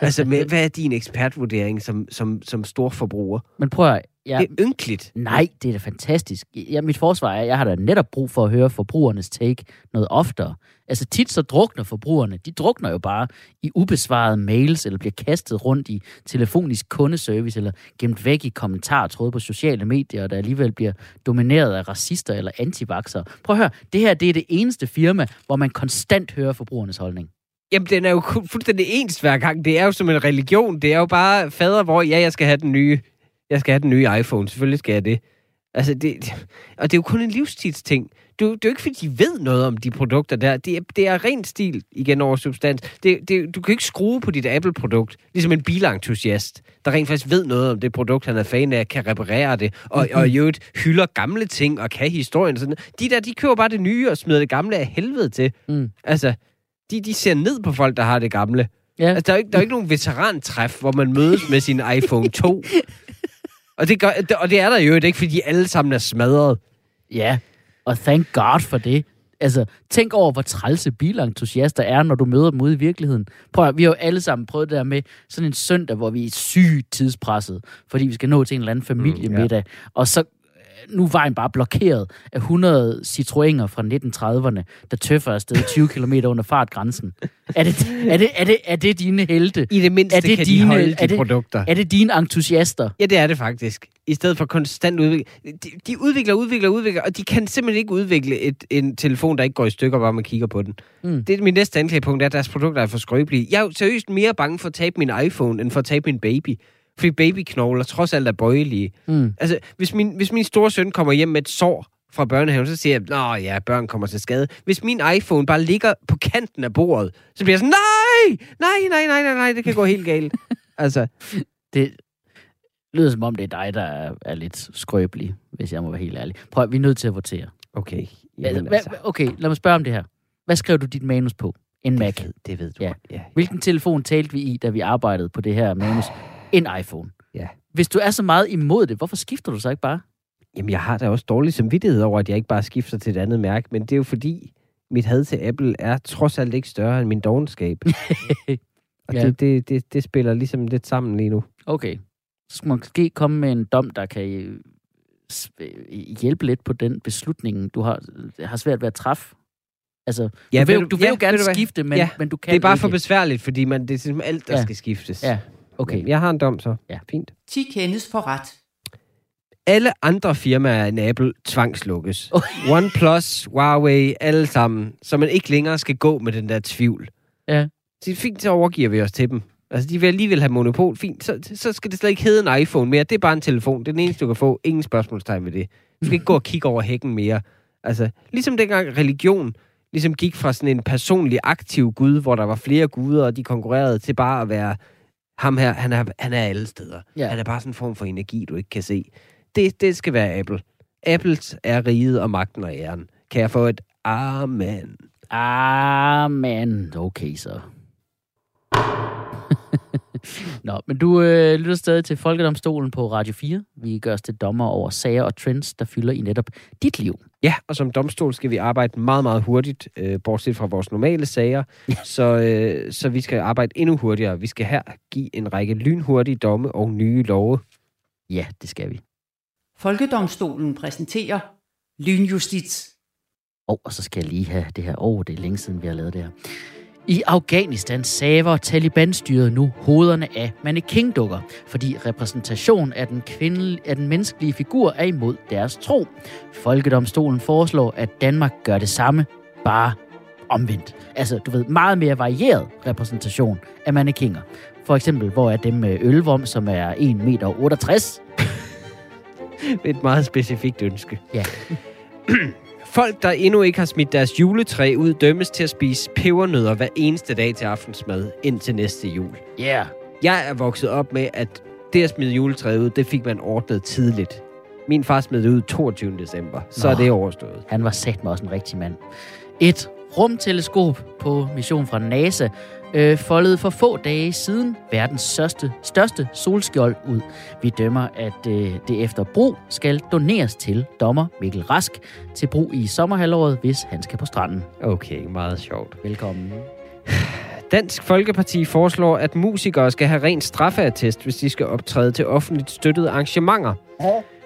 [SPEAKER 3] altså, med, hvad er din ekspertvurdering som, som, som storforbruger?
[SPEAKER 2] Men prøv at,
[SPEAKER 3] ja, Det er ynkeligt.
[SPEAKER 2] nej, det er da fantastisk. Ja, mit forsvar er, at jeg har da netop brug for at høre forbrugernes take noget oftere. Altså tit så drukner forbrugerne. De drukner jo bare i ubesvarede mails, eller bliver kastet rundt i telefonisk kundeservice, eller gemt væk i kommentartråde på sociale medier, der alligevel bliver domineret af racister eller antivaxere. Prøv at høre, det her det er det eneste firma, hvor man konstant hører forbrugernes holdning.
[SPEAKER 3] Jamen, den er jo fuldstændig ens hver gang. Det er jo som en religion. Det er jo bare fader, hvor ja, jeg skal have den nye, jeg skal have den nye iPhone. Selvfølgelig skal jeg det. Altså, det, og det er jo kun en livstidsting. Det, er jo- det er jo ikke, fordi de ved noget om de produkter der. Det er, det er ren stil igen over substans. Det, det, du kan ikke skrue på dit Apple-produkt, ligesom en bilentusiast, der rent faktisk ved noget om det produkt, han er fan af, kan reparere det, og, og i øvrigt hylder gamle ting og kan historien. og Sådan. De der, de køber bare det nye og smider det gamle af helvede til.
[SPEAKER 2] Mm.
[SPEAKER 3] Altså, de, de ser ned på folk, der har det gamle.
[SPEAKER 2] Ja.
[SPEAKER 3] Altså, der er jo ikke, der er ikke nogen veterantræf, hvor man mødes med sin iPhone 2. Og det, gør, og det er der jo ikke, fordi de alle sammen er smadret.
[SPEAKER 2] Ja, og thank God for det. Altså, tænk over, hvor trælse bilentusiaster er, når du møder dem ude i virkeligheden. Prøv at, vi har jo alle sammen prøvet det der med sådan en søndag, hvor vi er sygt tidspresset, fordi vi skal nå til en eller anden familiemiddag. Mm, ja. Og så nu er vejen bare blokeret af 100 Citroëner fra 1930'erne, der tøffer afsted 20 km under fartgrænsen. Er det, er, det, er, det, er det dine helte?
[SPEAKER 3] I det mindste
[SPEAKER 2] Er det
[SPEAKER 3] kan
[SPEAKER 2] dine-
[SPEAKER 3] de holde
[SPEAKER 2] er
[SPEAKER 3] de
[SPEAKER 2] det-
[SPEAKER 3] produkter.
[SPEAKER 2] Er det dine entusiaster?
[SPEAKER 3] Ja, det er det faktisk. I stedet for konstant udvikling. De, de udvikler, udvikler, udvikler, og de kan simpelthen ikke udvikle et, en telefon, der ikke går i stykker, bare man kigger på den.
[SPEAKER 2] Mm.
[SPEAKER 3] Det er min næste anklagepunkt, er, at deres produkter er for skrøbelige. Jeg er jo seriøst mere bange for at tabe min iPhone, end for at tabe min baby. Fordi babyknogler trods alt er bøjelige.
[SPEAKER 2] Mm.
[SPEAKER 3] Altså, hvis min, hvis min store søn kommer hjem med et sår fra børnehaven, så siger jeg, nå ja, børn kommer til skade. Hvis min iPhone bare ligger på kanten af bordet, så bliver jeg sådan, nej, nej, nej, nej, nej, nej, det kan gå helt galt. altså,
[SPEAKER 2] Det lyder som om, det er dig, der er, er lidt skrøbelig, hvis jeg må være helt ærlig. Prøv, vi er nødt til at votere.
[SPEAKER 3] okay.
[SPEAKER 2] Jamen, altså. Okay, lad mig spørge om det her. Hvad skrev du dit manus på? En Mac.
[SPEAKER 3] det, ved, det ved du
[SPEAKER 2] Ja.
[SPEAKER 3] Ja.
[SPEAKER 2] Hvilken telefon talte vi i, da vi arbejdede på det her manus? En iPhone.
[SPEAKER 3] Ja.
[SPEAKER 2] Hvis du er så meget imod det, hvorfor skifter du så ikke bare?
[SPEAKER 3] Jamen, jeg har da også dårlig samvittighed over, at jeg ikke bare skifter til et andet mærke, men det er jo fordi, mit had til Apple er trods alt ikke større end min dogenskab. Og
[SPEAKER 2] Ja.
[SPEAKER 3] det, det, det, det spiller ligesom lidt sammen lige nu.
[SPEAKER 2] Okay. Så skulle man måske komme med en dom, der kan øh, øh, hjælpe lidt på den beslutning, du har, har svært ved at træffe. Altså, du
[SPEAKER 3] Ja,
[SPEAKER 2] vil,
[SPEAKER 3] ved
[SPEAKER 2] du,
[SPEAKER 3] du-
[SPEAKER 2] vil
[SPEAKER 3] ja,
[SPEAKER 2] jo gerne
[SPEAKER 3] du
[SPEAKER 2] skifte, men,
[SPEAKER 3] Ja,
[SPEAKER 2] men du kan
[SPEAKER 3] Det er bare
[SPEAKER 2] ikke.
[SPEAKER 3] for besværligt, fordi man, det er simpelthen alt, der
[SPEAKER 2] ja.
[SPEAKER 3] skal skiftes.
[SPEAKER 2] Ja, okay.
[SPEAKER 3] Jeg har en dom så.
[SPEAKER 2] Ja.
[SPEAKER 3] Fint.
[SPEAKER 1] 10 kendes for ret.
[SPEAKER 3] Alle andre firmaer end Apple tvangslukkes. OnePlus, Huawei, alle sammen. Så man ikke længere skal gå med den der tvivl.
[SPEAKER 2] Ja.
[SPEAKER 3] Så fint, så overgiver vi os til dem. Altså, de vil alligevel have monopol. Fint, så, så skal det slet ikke hedde en iPhone mere. Det er bare en telefon. Det er den eneste, du kan få. Ingen spørgsmålstegn ved det. Du skal ikke gå og kigge over hækken mere. Altså, ligesom dengang religion ligesom gik fra sådan en personlig aktiv gud, hvor der var flere guder, og de konkurrerede til bare at være ham her, han er, han er alle steder.
[SPEAKER 2] Ja.
[SPEAKER 3] Han er bare sådan en form for energi, du ikke kan se. Det, det skal være Apple. Apples er riget og magten og æren. Kan jeg få et amen?
[SPEAKER 2] Ah, men okay så. Nå, men du øh, lytter stadig til Folkedomstolen på Radio 4. Vi gør os til dommer over sager og trends, der fylder i netop dit liv.
[SPEAKER 3] Ja, og som domstol skal vi arbejde meget, meget hurtigt, øh, bortset fra vores normale sager. så, øh, så vi skal arbejde endnu hurtigere. Vi skal her give en række lynhurtige domme og nye love.
[SPEAKER 2] Ja, det skal vi.
[SPEAKER 1] Folkedomstolen præsenterer lynjustits.
[SPEAKER 2] Og, og så skal jeg lige have det her. Åh, oh, det er længe siden, vi har lavet det her. I Afghanistan saver Taliban-styret nu hovederne af mannequin-dukker, fordi repræsentation af den, kvinde, af den menneskelige figur er imod deres tro. Folkedomstolen foreslår, at Danmark gør det samme, bare omvendt. Altså, du ved, meget mere varieret repræsentation af mannequiner. For eksempel, hvor er dem med ølvom, som er 1,68 meter.
[SPEAKER 3] Et meget specifikt ønske.
[SPEAKER 2] Ja.
[SPEAKER 3] Folk, der endnu ikke har smidt deres juletræ ud, dømmes til at spise pebernødder hver eneste dag til aftensmad indtil næste jul.
[SPEAKER 2] Ja, yeah.
[SPEAKER 3] Jeg er vokset op med, at det at smide juletræet ud, det fik man ordnet tidligt. Min far smed det ud 22. december. Så
[SPEAKER 2] Nå.
[SPEAKER 3] er det overstået.
[SPEAKER 2] Han var sat med også en rigtig mand. Et rumteleskop på mission fra NASA øh, foldede for få dage siden verdens største, største solskjold ud. Vi dømmer, at øh, det efter brug skal doneres til dommer Mikkel Rask til brug i sommerhalvåret, hvis han skal på stranden.
[SPEAKER 3] Okay, meget sjovt.
[SPEAKER 2] Velkommen.
[SPEAKER 3] Dansk Folkeparti foreslår, at musikere skal have ren straffeattest, hvis de skal optræde til offentligt støttede arrangementer.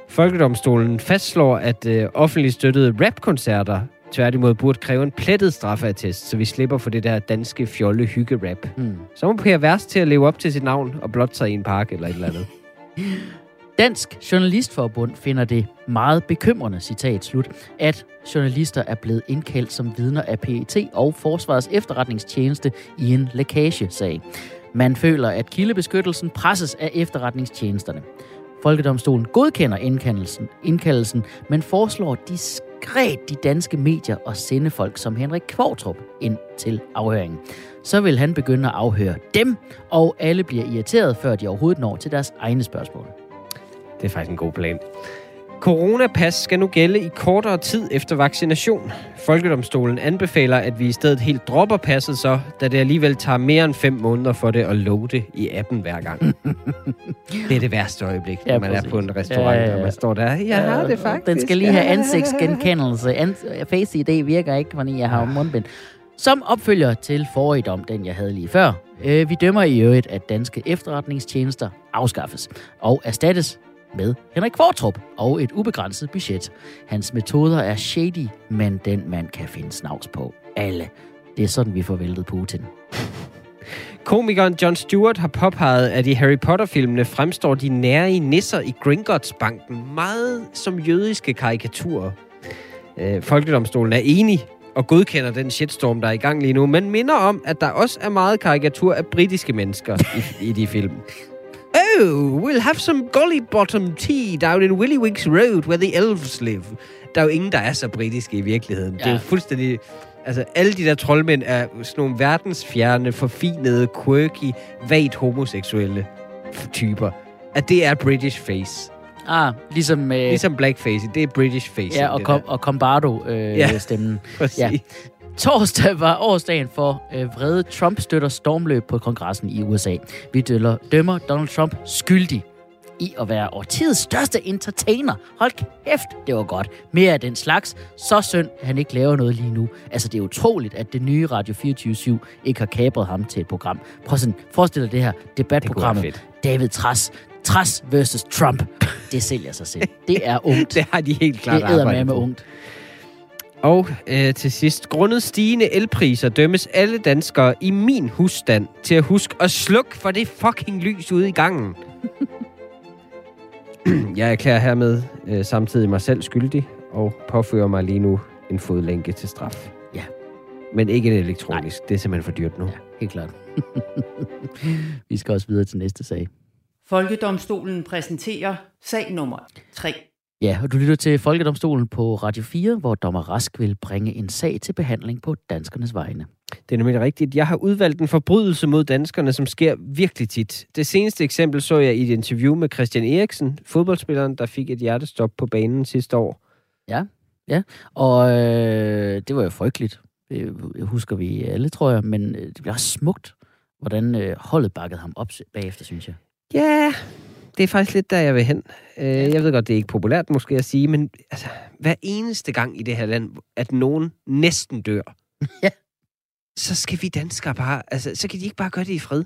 [SPEAKER 3] Folkedomstolen fastslår, at øh, offentligt støttede rapkoncerter tværtimod burde kræve en plettet straffeattest, så vi slipper for det der danske fjolle hygge-rap.
[SPEAKER 2] Hmm.
[SPEAKER 3] Så må Per Værst til at leve op til sit navn og blot sig i en park eller et eller andet.
[SPEAKER 2] Dansk Journalistforbund finder det meget bekymrende, citat slut, at journalister er blevet indkaldt som vidner af PET og Forsvarets efterretningstjeneste i en lækagesag. Man føler, at kildebeskyttelsen presses af efterretningstjenesterne. Folkedomstolen godkender indkaldelsen, indkaldelsen men foreslår diskret de danske medier og sende folk som Henrik Kvartrup ind til afhøringen. Så vil han begynde at afhøre dem, og alle bliver irriteret, før de overhovedet når til deres egne spørgsmål.
[SPEAKER 3] Det er faktisk en god plan. Coronapas skal nu gælde i kortere tid efter vaccination. Folkedomstolen anbefaler, at vi i stedet helt dropper passet så, da det alligevel tager mere end fem måneder for det at loade i appen hver gang. det er det værste øjeblik,
[SPEAKER 2] Ja,
[SPEAKER 3] når man
[SPEAKER 2] præcis.
[SPEAKER 3] er på en restaurant,
[SPEAKER 2] Ja, ja, ja.
[SPEAKER 3] og man står der. Jeg har det faktisk.
[SPEAKER 2] Den skal lige have ansigtsgenkendelse. Ans- Face ID virker ikke, fordi jeg har mundbind. Som opfølger til forrige dom, den jeg havde lige før. Øh, vi dømmer i øvrigt, at danske efterretningstjenester afskaffes og erstattes med Henrik Kvartrup og et ubegrænset budget. Hans metoder er shady, men den mand kan finde snavs på alle. Det er sådan, vi får væltet Putin.
[SPEAKER 3] Komikeren John Stewart har påpeget, at i Harry Potter-filmene fremstår de nære nisser i Gringotts-banken meget som jødiske karikaturer. Øh, Folkedomstolen er enig og godkender den shitstorm, der er i gang lige nu, men minder om, at der også er meget karikatur af britiske mennesker i, i de film. Oh, we'll have some golly bottom tea down in Willywinks Road, where the elves live. Der er jo ingen, der er så britiske i virkeligheden. Ja. Det er jo fuldstændig... Altså, alle de der troldmænd er sådan nogle verdensfjerne, forfinede, quirky, vagt homoseksuelle typer. At det er British face.
[SPEAKER 2] Ah, ligesom... Øh,
[SPEAKER 3] Ligesom blackface, det er British face.
[SPEAKER 2] ja, og,
[SPEAKER 3] der.
[SPEAKER 2] og Combardo-stemmen. Øh,
[SPEAKER 3] Ja.
[SPEAKER 2] stemmen.
[SPEAKER 3] Præcis.
[SPEAKER 2] ja. Torsdag var årsdagen for øh, vrede Trump-støtter stormløb på kongressen i USA. Vi døller, dømmer Donald Trump skyldig i at være årtidets største entertainer. Hold kæft, det var godt. Mere af den slags. Så synd, han ikke laver noget lige nu. Altså, det er utroligt, at det nye Radio 24 ikke har kabret ham til et program. Prøv sådan, forestil dig det her debatprogrammet.
[SPEAKER 3] Det
[SPEAKER 2] David Tras. Tras versus Trump. Det sælger sig selv. Det er ungt.
[SPEAKER 3] Det har de helt klart
[SPEAKER 2] det æder med ungt.
[SPEAKER 3] Og øh, til sidst, grundet stigende elpriser dømmes alle danskere i min husstand til at huske at slukke for det fucking lys ude i gangen. Jeg erklærer hermed øh, samtidig mig selv skyldig og påfører mig lige nu en fodlænke til straf.
[SPEAKER 2] Ja.
[SPEAKER 3] Men ikke en elektronisk. Nej. Det er simpelthen for dyrt nu.
[SPEAKER 2] Ja, helt klart. Vi skal også videre til næste sag.
[SPEAKER 1] Folkedomstolen præsenterer sag nummer 3.
[SPEAKER 2] Ja, og du lytter til Folkedomstolen på Radio 4, hvor dommer Rask vil bringe en sag til behandling på danskernes vegne.
[SPEAKER 3] Det er nemlig rigtigt. Jeg har udvalgt en forbrydelse mod danskerne, som sker virkelig tit. Det seneste eksempel så jeg i et interview med Christian Eriksen, fodboldspilleren, der fik et hjertestop på banen sidste år.
[SPEAKER 2] Og øh, det var jo frygteligt. Det husker vi alle, tror jeg. Men øh, det blev også smukt, hvordan øh, holdet bakkede ham op bagefter, synes jeg.
[SPEAKER 3] Ja, det er faktisk lidt der, jeg vil hen. Øh, jeg ved godt, det er ikke populært måske at sige, men altså, hver eneste gang i det her land, at nogen næsten dør,
[SPEAKER 2] Ja.
[SPEAKER 3] så skal vi danskere bare, altså, så kan de ikke bare gøre det i fred.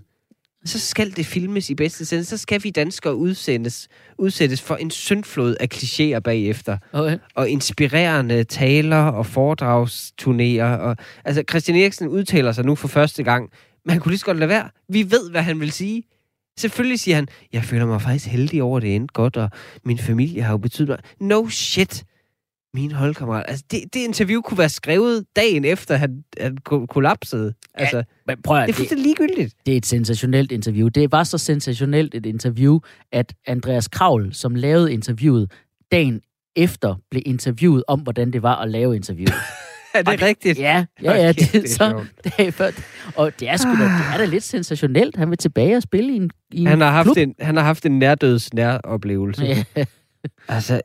[SPEAKER 3] Så skal det filmes i bedste sende. Så skal vi danskere udsendes, udsættes for en syndflod af klichéer bagefter.
[SPEAKER 2] Okay.
[SPEAKER 3] Og inspirerende taler og foredragsturnéer. Og, altså, Christian Eriksen udtaler sig nu for første gang. Men han kunne lige så godt lade være. Vi ved, hvad han vil sige. Selvfølgelig siger han, jeg føler mig faktisk heldig over, at det endte godt, og min familie har jo betydet mig. No shit, min holdkammerat. Altså, det, det interview kunne være skrevet dagen efter, han, han ko- kollapsede. Altså,
[SPEAKER 2] Men prøv
[SPEAKER 3] det
[SPEAKER 2] at,
[SPEAKER 3] er
[SPEAKER 2] det,
[SPEAKER 3] fuldstændig ligegyldigt.
[SPEAKER 2] det er et sensationelt interview. Det var så sensationelt et interview, at Andreas Kravl, som lavede interviewet, dagen efter blev interviewet om, hvordan det var at lave interviewet.
[SPEAKER 3] Er det rigtigt?
[SPEAKER 2] Ja, ja, ja. Det,
[SPEAKER 3] det er
[SPEAKER 2] så, dag før. Og det er, sgu da, det er da lidt sensationelt. Han vil tilbage og spille i en, i
[SPEAKER 3] Han har, haft
[SPEAKER 2] klub.
[SPEAKER 3] en, han har haft en nærdøds næroplevelse.
[SPEAKER 2] Ja.
[SPEAKER 3] Altså,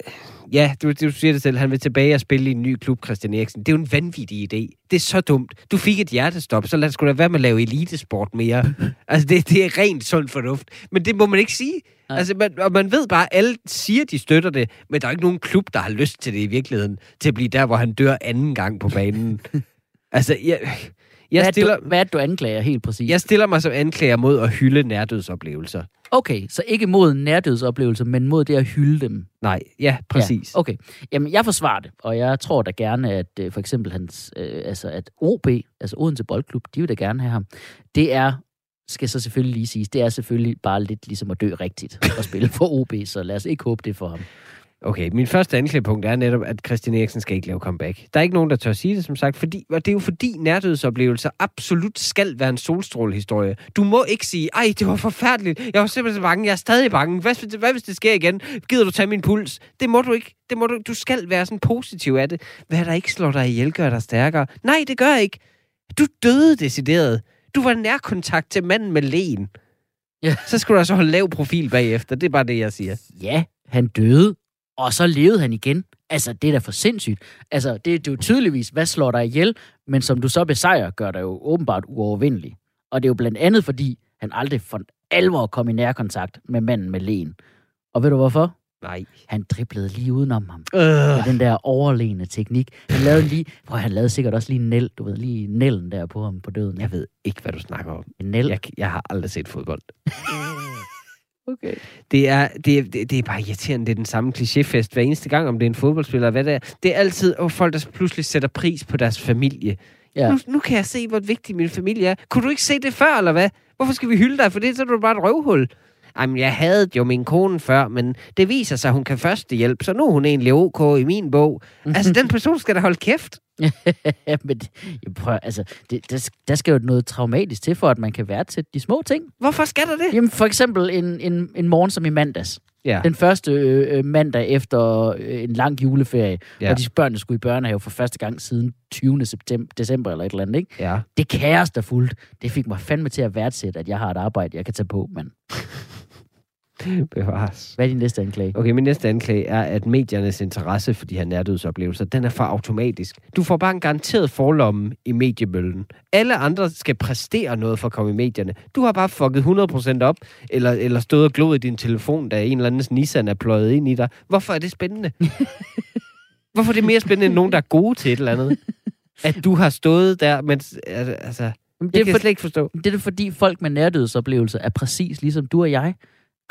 [SPEAKER 3] ja, du, du siger det selv. Han vil tilbage og spille i en ny klub, Christian Eriksen. Det er jo en vanvittig idé. Det er så dumt. Du fik et hjertestop, så lad os sgu da være med at lave elitesport mere. altså, det, det er rent sund fornuft. Men det må man ikke sige.
[SPEAKER 2] Nej.
[SPEAKER 3] Altså, man, og man ved bare, at alle siger, de støtter det, men der er ikke nogen klub, der har lyst til det i virkeligheden, til at blive der, hvor han dør anden gang på banen. altså, jeg,
[SPEAKER 2] Hvad,
[SPEAKER 3] jeg,
[SPEAKER 2] er
[SPEAKER 3] stiller,
[SPEAKER 2] du, hvad er det, du anklager helt præcis?
[SPEAKER 3] jeg stiller mig som anklager mod at hylde nærdødsoplevelser.
[SPEAKER 2] Okay, så ikke mod nærdødsoplevelser, men mod det at hylde dem.
[SPEAKER 3] Nej, ja, præcis.
[SPEAKER 2] Ja, okay. Jamen, jeg forsvarer det, og jeg tror da gerne, at øh, for eksempel hans, øh, altså at OB, altså Odense Boldklub, de vil da gerne have ham. Det er, skal så selvfølgelig lige siges, det er selvfølgelig bare lidt ligesom at dø rigtigt og spille for OB, så lad os ikke håbe det for ham.
[SPEAKER 3] Okay, min første anklagepunkt er netop, at Christian Eriksen skal ikke lave comeback. Der er ikke nogen, der tør sige det, som sagt, fordi, og det er jo fordi nærdødsoplevelser absolut skal være en solstrålehistorie. Du må ikke sige, ej, det var forfærdeligt, jeg var simpelthen så bange, jeg er stadig bange, hvad, hvis- hvad hvis det sker igen? Gider du tage min puls? Det må du ikke. Det må du, du skal være sådan positiv af det. Hvad der ikke slår dig ihjel, gør dig stærkere. Nej, det gør ikke. Du døde decideret. Du var nærkontakt til manden med lægen.
[SPEAKER 2] Ja.
[SPEAKER 3] Så skulle du altså holde lav profil bagefter. Det er bare det, jeg siger.
[SPEAKER 2] Ja, han døde, og så levede han igen. Altså, det er da for sindssygt. Altså, det, det er jo tydeligvis, hvad slår dig ihjel, men som du så besejrer, gør dig jo åbenbart uovervindelig. Og det er jo blandt andet, fordi han aldrig for alvor kom i nærkontakt med manden med lægen. Og ved du hvorfor?
[SPEAKER 3] Nej.
[SPEAKER 2] Han driblede lige udenom ham.
[SPEAKER 3] Øh.
[SPEAKER 2] Med den der overlegne teknik. Han lavede lige, prøv, han lavede sikkert også lige en næl, du ved, lige nælden der på ham på døden.
[SPEAKER 3] Jeg ved ikke, hvad du snakker om.
[SPEAKER 2] En næl.
[SPEAKER 3] Jeg, jeg har aldrig set fodbold.
[SPEAKER 2] Okay.
[SPEAKER 3] Det er, det, er, det, det er bare irriterende. Det er den samme klichéfest hver eneste gang, om det er en fodboldspiller. Hvad det, er. det er altid oh, folk, der pludselig sætter pris på deres familie.
[SPEAKER 2] Ja.
[SPEAKER 3] Nu, nu kan jeg se, hvor vigtig min familie er. Kunne du ikke se det før, eller hvad? Hvorfor skal vi hylde dig? For det så er du bare et røvhul. Jamen, jeg havde jo min kone før, men det viser sig, at hun kan førstehjælp, så nu er hun egentlig ok i min bog. altså, den person skal da holde kæft.
[SPEAKER 2] Men jeg prøver, altså, det, der, der skal jo noget traumatisk til, for at man kan værdsætte de små ting.
[SPEAKER 3] Hvorfor skal der det?
[SPEAKER 2] Jamen for eksempel en, en, en morgen som i mandags.
[SPEAKER 3] Ja.
[SPEAKER 2] Den første øh, mandag efter øh, en lang juleferie,
[SPEAKER 3] Ja.
[SPEAKER 2] og de børn, der skulle i børnehave for første gang siden 20. September, december eller et eller andet, ikke?
[SPEAKER 3] Ja.
[SPEAKER 2] Det kaos, der fulgte, det fik mig fandme til at værdsætte, at jeg har et arbejde, jeg kan tage på, men
[SPEAKER 3] Bevares.
[SPEAKER 2] Hvad er din næste anklage?
[SPEAKER 3] Okay, min næste anklage er, at mediernes interesse for de her nærdødsoplevelser, den er for automatisk. Du får bare en garanteret forlomme i mediemøllen. Alle andre skal præstere noget for at komme i medierne. Du har bare fucket 100% op, eller, eller stået og gloet i din telefon, da en eller anden Nissan er pløjet ind i dig. Hvorfor er det spændende? Hvorfor er det mere spændende end nogen, der er gode til et eller andet? At du har stået der, mens... Altså,
[SPEAKER 2] Jamen,
[SPEAKER 3] det jeg kan for...
[SPEAKER 2] for,
[SPEAKER 3] slet ikke forstå.
[SPEAKER 2] det er det, fordi folk med nærdødsoplevelser er præcis ligesom du og jeg.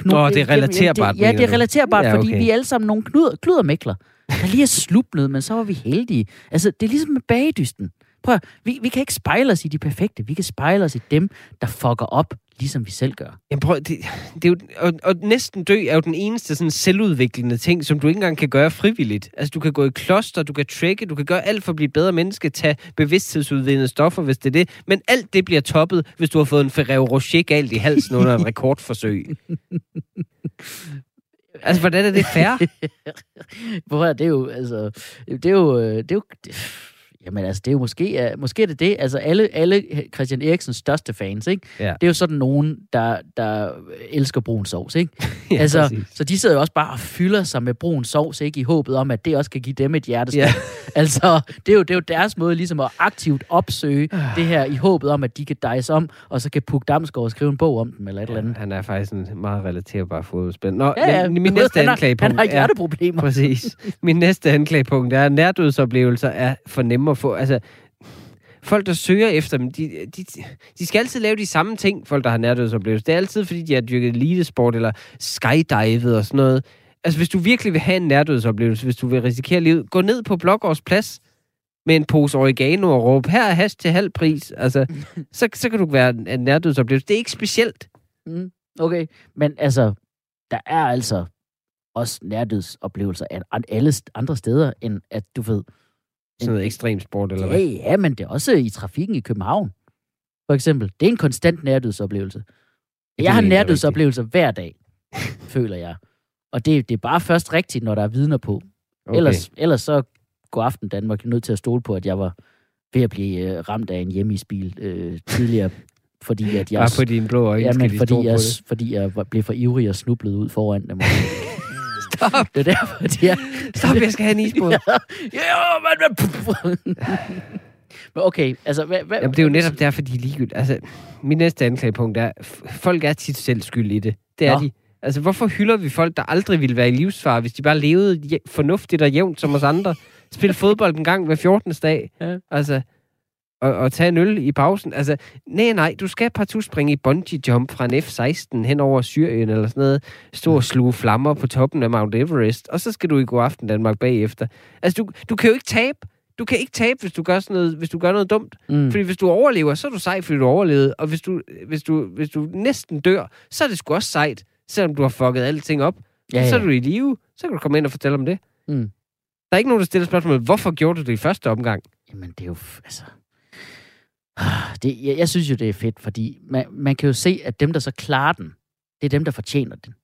[SPEAKER 2] Knud,
[SPEAKER 3] Nå, det er relaterbart,
[SPEAKER 2] Det, ja, det er relaterbart,
[SPEAKER 3] Ja,
[SPEAKER 2] okay. fordi vi er alle sammen nogle kluder, kludermækler, der lige er slupnet, men så var vi heldige. Altså, det er ligesom med bagedysten. Prøv at, vi, vi kan ikke spejle os i de perfekte. Vi kan spejle os i dem, der fucker op, ligesom vi selv gør.
[SPEAKER 3] Jamen prøv, det, det er jo, og, og næsten dø er jo den eneste sådan selvudviklende ting, som du ikke engang kan gøre frivilligt. Altså, du kan gå i kloster, du kan trække, du kan gøre alt for at blive bedre menneske, tage bevidsthedsudvidende stoffer, hvis det er det. Men alt det bliver toppet, hvis du har fået en Ferrero Rocher galt i halsen under et rekordforsøg. altså, hvordan er det fair?
[SPEAKER 2] Hvor er det jo, altså, det er jo, øh, det er jo, det, jamen altså, det er jo måske, uh, måske er det det, altså alle, alle Christian Eriksens største fans, ikke?
[SPEAKER 3] Ja.
[SPEAKER 2] Det er jo sådan nogen, der, der elsker brun sovs, ikke?
[SPEAKER 3] Ja,
[SPEAKER 2] altså,
[SPEAKER 3] præcis.
[SPEAKER 2] så de sidder jo også bare og fylder sig med brun sovs, ikke? I håbet om, at det også kan give dem et hjerteslag.
[SPEAKER 3] Ja.
[SPEAKER 2] altså, det er, jo, det er jo deres måde ligesom at aktivt opsøge det her, i håbet om, at de kan dejse om, og så kan Puk Damsgaard skrive en bog om dem, eller et eller andet.
[SPEAKER 3] Han er faktisk en meget relaterbar fodboldspiller. Nå,
[SPEAKER 2] Ja, ja,
[SPEAKER 3] min næste
[SPEAKER 2] han har,
[SPEAKER 3] anklagepunkt
[SPEAKER 2] han har
[SPEAKER 3] er...
[SPEAKER 2] hjerteproblemer.
[SPEAKER 3] Præcis. Min næste anklagepunkt er, at nærdødsoplevelser er for nemme at få. Altså, folk, der søger efter dem, de, de, de skal altid lave de samme ting, folk, der har nærdødsoplevelser. Det er altid, fordi de har dyrket elitesport eller skydivet og sådan noget. Altså, hvis du virkelig vil have en nærdødsoplevelse, hvis du vil risikere livet, gå ned på Blågårds plads med en pose oregano og råbe, her er hash til halv pris. Altså, så, så kan du være en, nærdødsoplevelse. Det er ikke specielt.
[SPEAKER 2] Mm, okay, men altså, der er altså også nærdødsoplevelser af alle andre steder, end at du ved...
[SPEAKER 3] Sådan noget ekstrem sport, eller
[SPEAKER 2] Ja,
[SPEAKER 3] hvad?
[SPEAKER 2] ja, men det er også i trafikken i København, for eksempel. Det er en konstant nærdødsoplevelse. Jeg har
[SPEAKER 3] egentlig
[SPEAKER 2] nærdødsoplevelser hver dag, føler jeg. Og det, det er bare først rigtigt, når der er vidner på.
[SPEAKER 3] Okay.
[SPEAKER 2] Ellers, ellers så går Aften Danmark nødt til at stole på, at jeg var ved at blive øh, ramt af en hjemmeisbil øh, tidligere, fordi at jeg...
[SPEAKER 3] Bare på dine blå øjne
[SPEAKER 2] Ja,
[SPEAKER 3] skal
[SPEAKER 2] men
[SPEAKER 3] de
[SPEAKER 2] fordi jeg,
[SPEAKER 3] det.
[SPEAKER 2] fordi jeg blev for ivrig og snublede ud foran dem. Stop! Det er derfor, at jeg...
[SPEAKER 3] Stop, jeg skal have en isbåd.
[SPEAKER 2] Ja, ja, men... Men okay, altså... Hvad, hvad,
[SPEAKER 3] Jamen, det er jo netop derfor, de er ligegyldige. Altså, min næste anklagepunkt er, folk er tit selv skyld i det. Det er
[SPEAKER 2] Nå.
[SPEAKER 3] de. Altså, hvorfor hylder vi folk, der aldrig ville være i livsfare, hvis de bare levede fornuftigt og jævnt som os andre? Spille fodbold en gang hver 14. dag.
[SPEAKER 2] Ja.
[SPEAKER 3] Altså, og, og tage en øl i pausen. Altså, nej, nej, du skal partout springe i bungee jump fra en F-16 hen over Syrien eller sådan noget. Stå og sluge flammer på toppen af Mount Everest. Og så skal du i god aften Danmark bagefter. Altså, du, du kan jo ikke tabe. Du kan ikke tabe, hvis du gør, sådan noget, hvis du gør noget dumt.
[SPEAKER 2] Mm.
[SPEAKER 3] Fordi hvis du overlever, så er du sej, fordi du overlevede. Og hvis du, hvis du, hvis du næsten dør, så er det sgu også sejt, selvom du har fucket alting op.
[SPEAKER 2] Ja,
[SPEAKER 3] Så er
[SPEAKER 2] ja.
[SPEAKER 3] du i live. Så kan du komme ind og fortælle om det.
[SPEAKER 2] Mm.
[SPEAKER 3] Der er ikke nogen, der stiller spørgsmål, hvorfor gjorde du det i første omgang?
[SPEAKER 2] Jamen, det er jo... Altså... Ah, Det, jeg, jeg synes jo, det er fedt, fordi man, man kan jo se, at dem, der så klarer den, det er dem, der fortjener den.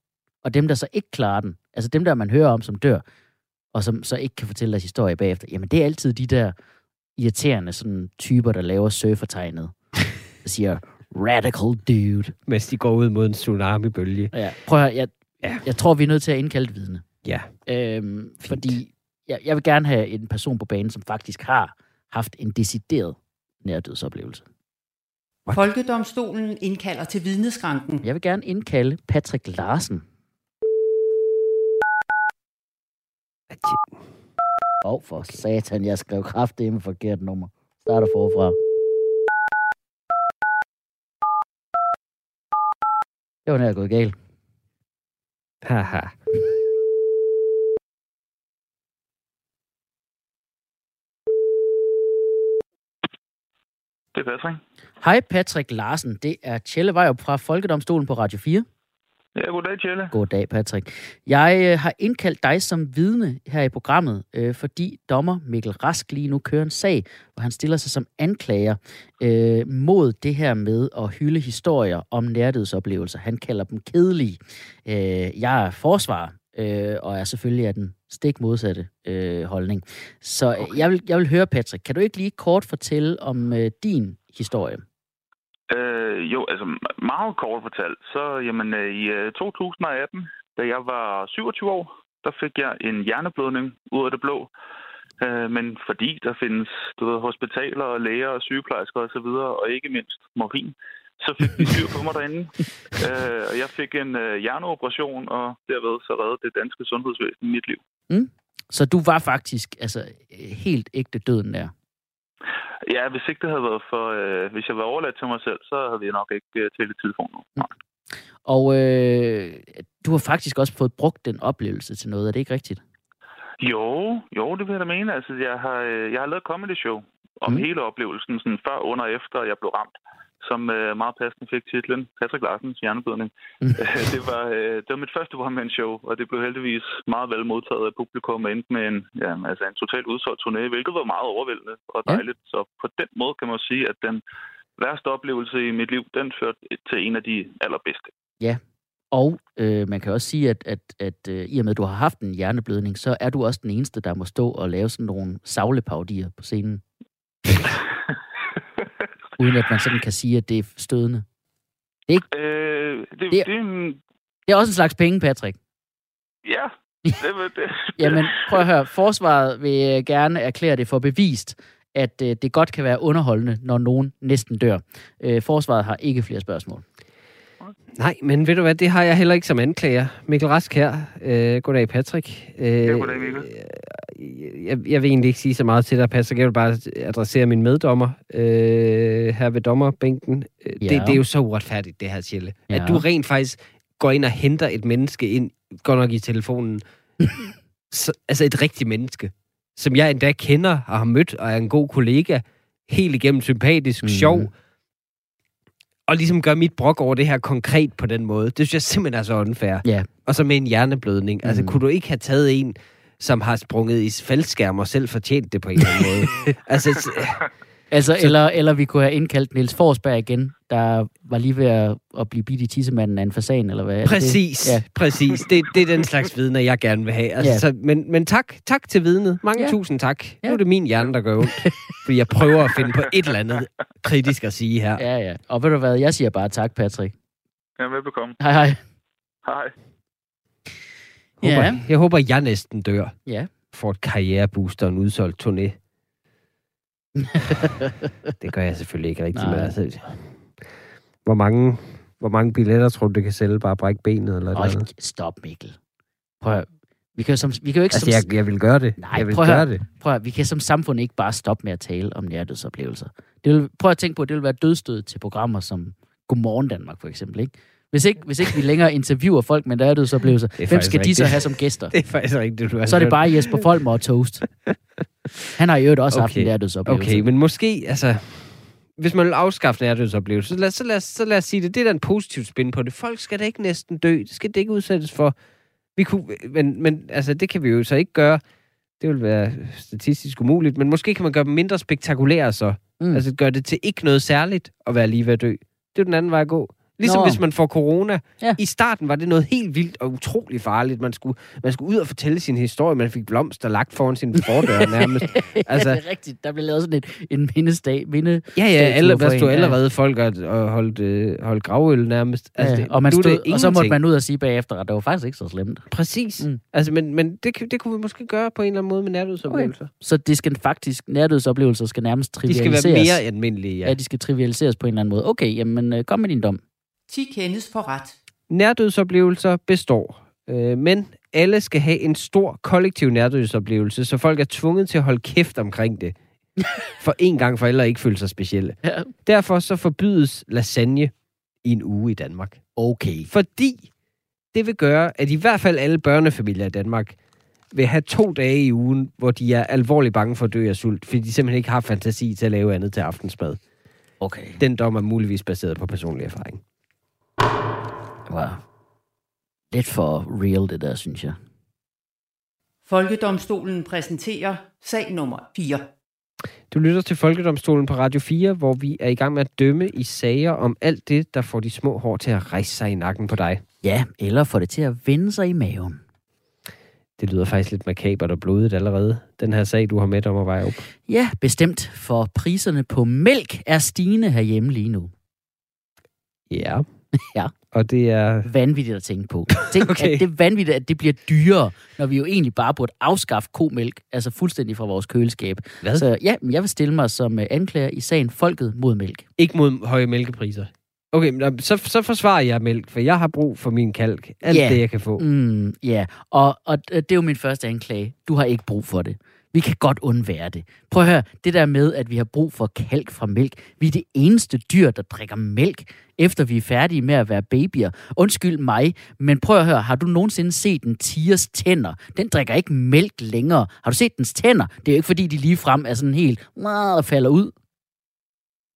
[SPEAKER 2] Og dem, der så ikke klarer den, altså dem, der man hører om, som dør, og som så ikke kan fortælle deres historie bagefter, jamen det er altid de der irriterende sådan, typer, der laver surfertegnet. Der siger, radical dude.
[SPEAKER 3] Mens de går ud mod en tsunami-bølge.
[SPEAKER 2] Ja, prøv at høre, jeg,
[SPEAKER 3] Ja.
[SPEAKER 2] jeg tror, vi er nødt til at indkalde vidne.
[SPEAKER 3] Ja.
[SPEAKER 2] Øhm, fordi jeg, jeg vil gerne have en person på banen, som faktisk har haft en decideret nærdødsoplevelse.
[SPEAKER 1] Folkedomstolen indkalder til vidneskranken.
[SPEAKER 2] Jeg vil gerne indkalde Patrick Larsen. Åh, oh, for satan, jeg skrev kraftigt med forkert nummer. Starter forfra. Det var nær gået galt.
[SPEAKER 3] Haha.
[SPEAKER 4] Det er Patrick.
[SPEAKER 2] Hej Patrick Larsen, det er Tjelle Vejrup fra Folkedomstolen på Radio 4.
[SPEAKER 4] Ja, goddag, Tjelle.
[SPEAKER 2] Goddag, Patrick. Jeg øh, har indkaldt dig som vidne her i programmet, øh, fordi dommer Mikkel Rask lige nu kører en sag, hvor han stiller sig som anklager øh, mod det her med at hylde historier om nærdødsoplevelser. Han kalder dem kedelige. Øh, jeg er forsvar, øh, og er selvfølgelig af den stik modsatte øh, holdning. Så øh, jeg, vil, jeg vil høre, Patrick, kan du ikke lige kort fortælle om øh, din historie?
[SPEAKER 4] Øh, jo, altså meget kort fortalt, så jamen, øh, i øh, 2018, da jeg var 27 år, der fik jeg en hjerneblødning ud af det blå. Øh, men fordi der findes du ved, hospitaler og læger og sygeplejersker osv., og, og ikke mindst morfin, så fik vi styr på mig derinde. Øh, og jeg fik en øh, hjerneoperation, og derved så reddede det danske sundhedsvæsen mit liv.
[SPEAKER 2] Så du var faktisk altså, helt ægte døden der.
[SPEAKER 4] Ja, hvis ikke det havde været for... Øh, hvis jeg var overladt til mig selv, så havde vi nok ikke øh, tættet telefon nu. Nej.
[SPEAKER 2] Og øh, du har faktisk også fået brugt den oplevelse til noget, er det ikke rigtigt?
[SPEAKER 4] Jo, jo, det vil jeg da mene. Altså, jeg har, øh, jeg har lavet et comedy show om
[SPEAKER 2] Mm.
[SPEAKER 4] mm. hele oplevelsen, sådan før, under og efter jeg blev ramt, som øh, meget passende fik titlen Patrick Larsens hjerneblødning.
[SPEAKER 2] Mm.
[SPEAKER 4] Øh, det, var, øh, det var mit første one-man-show, og det blev heldigvis meget vel modtaget af publikum og endte med en, ja, altså en totalt udsolgt turné, hvilket var meget overvældende og
[SPEAKER 2] Ja.
[SPEAKER 4] dejligt. Så på den måde kan man sige, at den værste oplevelse i mit liv, den førte til en af de allerbedste.
[SPEAKER 2] Og øh, man kan også sige, at, at, at øh, i og med, at du har haft en hjerneblødning, så er du også den eneste, der må stå og lave sådan nogle savlepaudier på scenen, uden at man sådan kan sige, at det er stødende.
[SPEAKER 4] øh, det,
[SPEAKER 2] Det-
[SPEAKER 4] det, det, er en-
[SPEAKER 2] Det er også en slags penge, Patrick.
[SPEAKER 4] ja, det, var- det,
[SPEAKER 2] Jamen, prøv at høre. Forsvaret vil øh, gerne erklære det for bevist, at øh, det godt kan være underholdende, når nogen næsten dør. Øh, forsvaret har ikke flere spørgsmål.
[SPEAKER 3] Nej, men ved du hvad, det har jeg heller ikke som anklager. Mikkel Rask her. Øh, goddag, Patrick. Øh,
[SPEAKER 4] Ja, goddag, Mikkel.
[SPEAKER 3] Jeg, jeg vil egentlig ikke sige så meget til dig, Patrick. Jeg vil bare adressere min meddommer øh, her ved dommerbænken. Øh,
[SPEAKER 2] Ja.
[SPEAKER 3] Det, det er jo så uretfærdigt, det her, Tjelle. Ja. At du rent faktisk går ind og henter et menneske ind, godt nok i telefonen. så, altså et rigtigt menneske, som jeg endda kender og har mødt, og er en god kollega. Helt igennem sympatisk, mm. sjov. Og ligesom gøre mit brok over det her konkret på den måde. Det synes jeg simpelthen er så unfair.
[SPEAKER 2] Ja.
[SPEAKER 3] Og så med en hjerneblødning. Altså,
[SPEAKER 2] Mhm.
[SPEAKER 3] kunne du ikke have taget en, som har sprunget i faldskærm og selv fortjent det på en eller anden måde? altså,
[SPEAKER 2] Altså, så... eller, eller vi kunne have indkaldt Niels Forsberg igen, der var lige ved at, at blive bidt i tissemanden af en fasan, eller hvad? er det
[SPEAKER 3] præcis,
[SPEAKER 2] Ja.
[SPEAKER 3] præcis. Det, det er den slags vidner, jeg gerne vil have. Altså,
[SPEAKER 2] Ja.
[SPEAKER 3] så, men, men tak, tak til vidnet. Mange
[SPEAKER 2] Ja.
[SPEAKER 3] tusind tak. Ja.
[SPEAKER 2] Ja.
[SPEAKER 3] Nu er det min hjerne, der gør ondt. fordi jeg prøver at finde på et eller andet kritisk at sige her.
[SPEAKER 2] Ja, ja. Og ved du hvad, jeg siger bare tak, Patrick.
[SPEAKER 4] Ja, velbekomme.
[SPEAKER 2] Hej, hej.
[SPEAKER 4] Hej.
[SPEAKER 3] Håber,
[SPEAKER 2] Ja.
[SPEAKER 3] Jeg håber, jeg næsten dør.
[SPEAKER 2] Ja.
[SPEAKER 3] For et karriereboost og en udsolgt turné. det gør jeg selvfølgelig ikke rigtigt.
[SPEAKER 2] Nej.
[SPEAKER 3] Altså, hvor mange, hvor mange billetter tror du, det kan sælge? Bare brække benet eller noget?
[SPEAKER 2] Hold, stop, Mikkel. Prøv at, vi kan jo, som, vi kan jo ikke
[SPEAKER 3] Altså,
[SPEAKER 2] som,
[SPEAKER 3] jeg, jeg vil gøre det.
[SPEAKER 2] Nej,
[SPEAKER 3] jeg vil
[SPEAKER 2] prøv at
[SPEAKER 3] gøre det.
[SPEAKER 2] prøv at, vi kan som samfund ikke bare stoppe med at tale om nærdødsoplevelser. Det vil, prøv at tænke på, at det vil være dødstød til programmer som Godmorgen Danmark, for eksempel. Ikke? Hvis, ikke, hvis ikke vi længere interviewer folk med nærdødsoplevelser, hvem skal de så
[SPEAKER 3] rigtigt.
[SPEAKER 2] have som gæster?
[SPEAKER 3] Det er faktisk rigtigt, du har
[SPEAKER 2] Så er det bare Jesper Folmer og Toast. Han har i øvrigt også okay. haft en nærdødsoplevelse.
[SPEAKER 3] Okay, men måske, altså... Hvis man vil afskaffe nærdødsoplevelse, så lad, så, lad, så lad os sige det. Det er da en positiv spin på det. Folk skal da ikke næsten dø. Det skal det ikke udsættes for. Vi kunne, men, men altså, det kan vi jo så ikke gøre. Det vil være statistisk umuligt, men måske kan man gøre dem mindre spektakulære så.
[SPEAKER 2] Mm.
[SPEAKER 3] Altså gøre det til ikke noget særligt at være lige ved at dø. Det er jo den anden vej at gå. Ligesom
[SPEAKER 2] Nå.
[SPEAKER 3] Hvis man får corona.
[SPEAKER 2] Ja.
[SPEAKER 3] I starten var det noget helt vildt og utrolig farligt. Man skulle, man skulle ud og fortælle sin historie. Man fik blomster lagt foran sin fordør nærmest.
[SPEAKER 2] altså,
[SPEAKER 3] Altså-
[SPEAKER 2] det er rigtigt. Der blev lavet sådan et, en mindesdag. Minde,
[SPEAKER 3] Ja, ja, alle, der
[SPEAKER 2] en,
[SPEAKER 3] stod
[SPEAKER 2] ja.
[SPEAKER 3] allerede folk og, og holdt, øh, holdt gravøl nærmest.
[SPEAKER 2] altså,
[SPEAKER 3] det,
[SPEAKER 2] ja, og, man stod,
[SPEAKER 3] det
[SPEAKER 2] og så måtte man ud og sige bagefter, at det var faktisk ikke så slemt.
[SPEAKER 3] Præcis.
[SPEAKER 2] Mm.
[SPEAKER 3] Altså, men, men det, det kunne vi måske gøre på en eller anden måde med nærdødsoplevelser. Okay.
[SPEAKER 2] Så det skal faktisk, nærdødsoplevelser skal nærmest
[SPEAKER 3] De skal
[SPEAKER 2] trivialiseres.
[SPEAKER 3] være mere almindelige,
[SPEAKER 2] ja.
[SPEAKER 3] ja.
[SPEAKER 2] ja, de skal trivialiseres på en eller anden måde. Okay, jamen øh, kom med din dom.
[SPEAKER 1] 10 kendes for ret.
[SPEAKER 3] Nærdødsoplevelser består. Øh, men alle skal have en stor kollektiv nærdødsoplevelse, så folk er tvunget til at holde kæft omkring det. For en gang for alle ikke føle sig specielle.
[SPEAKER 2] Ja.
[SPEAKER 3] Derfor så forbydes lasagne i en uge i Danmark.
[SPEAKER 2] Okay.
[SPEAKER 3] Fordi det vil gøre, at i hvert fald alle børnefamilier i Danmark vil have to dage i ugen, hvor de er alvorligt bange for at dø af sult, fordi de simpelthen ikke har fantasi til at lave andet til aftensmad.
[SPEAKER 2] Okay.
[SPEAKER 3] Den dom er muligvis baseret på personlig erfaring.
[SPEAKER 2] Var lidt for real, det der, synes jeg.
[SPEAKER 1] Folkedomstolen præsenterer sag nummer 4.
[SPEAKER 3] Du lytter til Folkedomstolen på Radio 4, hvor vi er i gang med at dømme i sager om alt det, der får de små hår til at rejse sig i nakken på dig.
[SPEAKER 2] Ja, eller få det til at vende sig i maven.
[SPEAKER 3] Det lyder faktisk lidt makabert og blodigt allerede, den her sag, du har med om at veje op.
[SPEAKER 2] Ja, bestemt, for priserne på mælk er stigende herhjemme lige nu.
[SPEAKER 3] Ja.
[SPEAKER 2] Ja.
[SPEAKER 3] Og det er...
[SPEAKER 2] Vanvittigt at tænke på. Tænk, okay. At det er vanvittigt, at det bliver dyrere, når vi jo egentlig bare burde afskaffe komælk, altså fuldstændig fra vores køleskab.
[SPEAKER 3] Hvad?
[SPEAKER 2] Så ja, men jeg vil stille mig som øh, anklager i sagen Folket mod mælk.
[SPEAKER 3] Ikke mod høje mælkepriser. Okay, men øh, så, så forsvarer jeg mælk, for jeg har brug for min kalk. Alt
[SPEAKER 2] Ja.
[SPEAKER 3] det, jeg kan få.
[SPEAKER 2] Mm, ja, og, og det er jo min første anklage. Du har ikke brug for det. Vi kan godt undvære det. Prøv at høre, det der med, at vi har brug for kalk fra mælk. Vi er det eneste dyr, der drikker mælk, efter vi er færdige med at være babyer. Undskyld mig, men prøv at høre, har du nogensinde set en tigers tænder? Den drikker ikke mælk længere. Har du set dens tænder? Det er jo ikke, fordi de lige frem er sådan helt, og falder ud.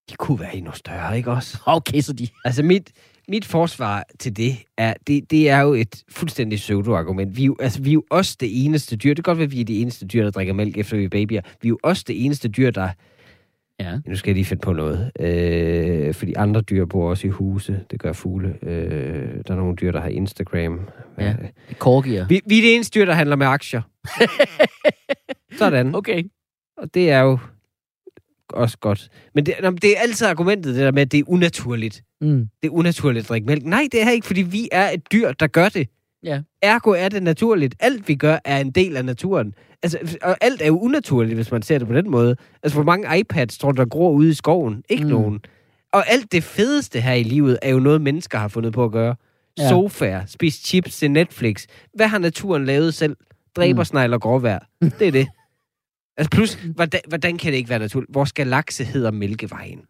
[SPEAKER 3] De kunne være endnu større, ikke også?
[SPEAKER 2] Okay, så de...
[SPEAKER 3] Altså, mit, mit forsvar til det er, det, det er jo et fuldstændig pseudo-argument. Vi er, jo, altså, vi er jo også det eneste dyr. Det kan godt være, at vi er de eneste dyr, der drikker mælk, efter vi er babyer. Vi er jo også det eneste dyr, der...
[SPEAKER 2] Ja.
[SPEAKER 3] Nu skal jeg lige finde på noget. Øh, fordi andre dyr bor også i huse. Det gør fugle. Øh, der er nogle dyr, der har Instagram.
[SPEAKER 2] Ja.
[SPEAKER 3] Øh,
[SPEAKER 2] Korgier.
[SPEAKER 3] Vi, vi er det eneste dyr, der handler med aktier. Sådan.
[SPEAKER 2] Okay.
[SPEAKER 3] Og det er jo også godt. Men det, nå, men det er altid argumentet, det der med, at det er unaturligt.
[SPEAKER 2] Mm.
[SPEAKER 3] Det er unaturligt at drikke mælk. Nej, det er ikke, fordi vi er et dyr, der gør det.
[SPEAKER 2] Ja.
[SPEAKER 3] Ergo er det naturligt. Alt vi gør er en del af naturen. Altså, og alt er jo unaturligt, hvis man ser det på den måde. Altså, hvor mange iPads tror du, der gror ude i skoven? Ikke
[SPEAKER 2] Mm.
[SPEAKER 3] mm. nogen. Og alt det fedeste her i livet er jo noget, mennesker har fundet på at gøre.
[SPEAKER 2] Ja.
[SPEAKER 3] Sofaer, spise chips til Netflix. Hvad har naturen lavet selv? Dræbersnegl og gråvejr. Det er det. Altså plus, hvordan, hvordan kan det ikke være naturligt? Vores galakse hedder Mælkevejen.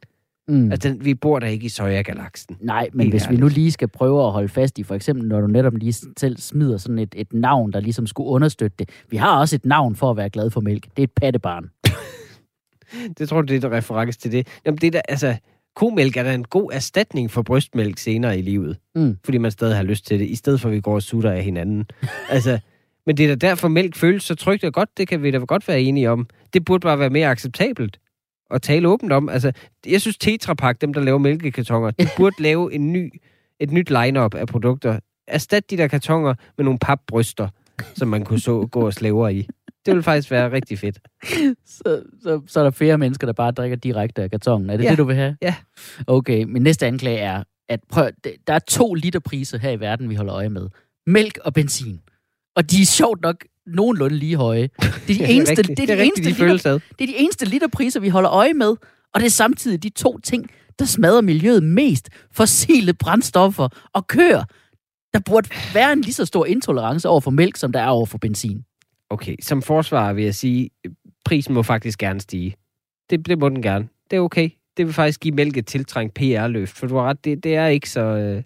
[SPEAKER 2] Mm.
[SPEAKER 3] Altså, den, vi bor der ikke i Soja-galaksen.
[SPEAKER 2] Nej, men hvis vi nu lige skal prøve at holde fast i, for eksempel når du netop lige selv smider sådan et, et navn, der ligesom skulle understøtte det. Vi har også et navn for at være glad for mælk. Det er et pattebarn.
[SPEAKER 3] Det tror du, det er der reference til det. Jamen, det er der, altså, komælk er da en god erstatning for brystmælk senere i livet.
[SPEAKER 2] Mm.
[SPEAKER 3] Fordi man stadig har lyst til det, i stedet for at vi går og sutter af hinanden. altså, men det er da derfor, mælk føles så trygt og godt. Det kan vi da godt være enige om. Det burde bare være mere acceptabelt at tale åbent om. Altså, jeg synes Tetra Pak, dem der laver mælkekartoner, de burde lave en ny, et nyt lineup af produkter. Erstat de der kartoner med nogle papbryster, som man kunne så gå og slæve i. Det ville faktisk være rigtig fedt.
[SPEAKER 2] Så, så, så er der flere mennesker, der bare drikker direkte af kartongen. Er det
[SPEAKER 3] Ja.
[SPEAKER 2] det, du vil have?
[SPEAKER 3] Ja.
[SPEAKER 2] Okay, min næste anklage er, at prøv, der er to liter priser her i verden, vi holder øje med. Mælk og benzin. Og de er sjovt nok nogenlunde lige høje. Det er de eneste, det er de eneste liter, det er de eneste literpriser, vi holder øje med. Og det er samtidig de to ting, der smadrer miljøet mest. Fossile brændstoffer og køer. Der burde være en lige så stor intolerance over for mælk, som der er over for benzin.
[SPEAKER 3] Okay, som forsvarer vil jeg sige, prisen må faktisk gerne stige. Det, det må den gerne. Det er okay. Det vil faktisk give mælk et tiltrængt PR-løft, for du har ret, det, det er ikke så... øh,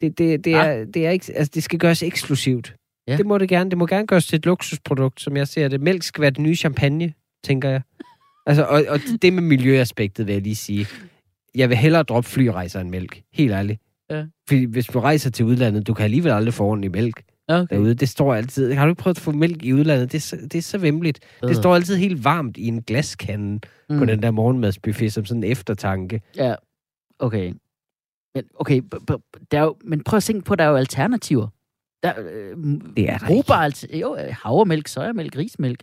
[SPEAKER 3] Det, det, det, er, det er ikke... Altså, det skal gøres eksklusivt.
[SPEAKER 2] Ja.
[SPEAKER 3] Det må det gerne. Det må gerne gøres til et luksusprodukt, som jeg ser det. Mælk skal være det nye champagne, tænker jeg. Altså, og, og det med miljøaspektet vil jeg lige sige. Jeg vil hellere droppe flyrejser end mælk. Helt ærligt.
[SPEAKER 2] Ja.
[SPEAKER 3] Fordi hvis du rejser til udlandet, du kan alligevel aldrig få ordentlig mælk
[SPEAKER 2] Okay.
[SPEAKER 3] derude. Det står altid. Har du ikke prøvet at få mælk i udlandet? Det er så, det er så vemmeligt. Det står altid helt varmt i en glaskande mm. på den der morgenmadsbuffet som sådan en eftertanke.
[SPEAKER 2] Ja, okay. Men, okay, b- b- der er jo, men prøv at tænke på, der er jo alternativer. Der, øh,
[SPEAKER 3] Det er der
[SPEAKER 2] brugbare alter- jo, øh, havremælk, sojamælk, rismælk.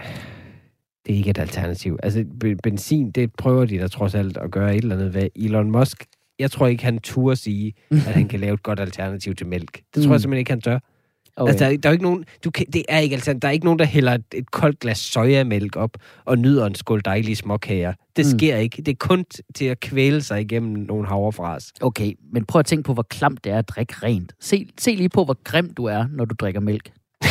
[SPEAKER 3] Det er ikke et alternativ. Altså, be- benzin, det prøver de da trods alt at gøre et eller andet ved. Elon Musk, jeg tror ikke, han turde sige, at han kan lave et godt alternativ til mælk. Det tror
[SPEAKER 2] Mm.
[SPEAKER 3] jeg simpelthen ikke, han tør. Okay. Altså, der, er- der er jo ikke nogen, du kan, det er ikke alternativ. Der er ikke nogen, der hælder et, et koldt glas sojamælk op og nyder en skål dejlige småkager. Det
[SPEAKER 2] Mm.
[SPEAKER 3] sker ikke. Det er kun til at kvæle sig igennem nogle havrefras.
[SPEAKER 2] Okay, men prøv at tænke på, hvor klamt det er at drikke rent. Se, se lige på, hvor grim du er, når du drikker mælk.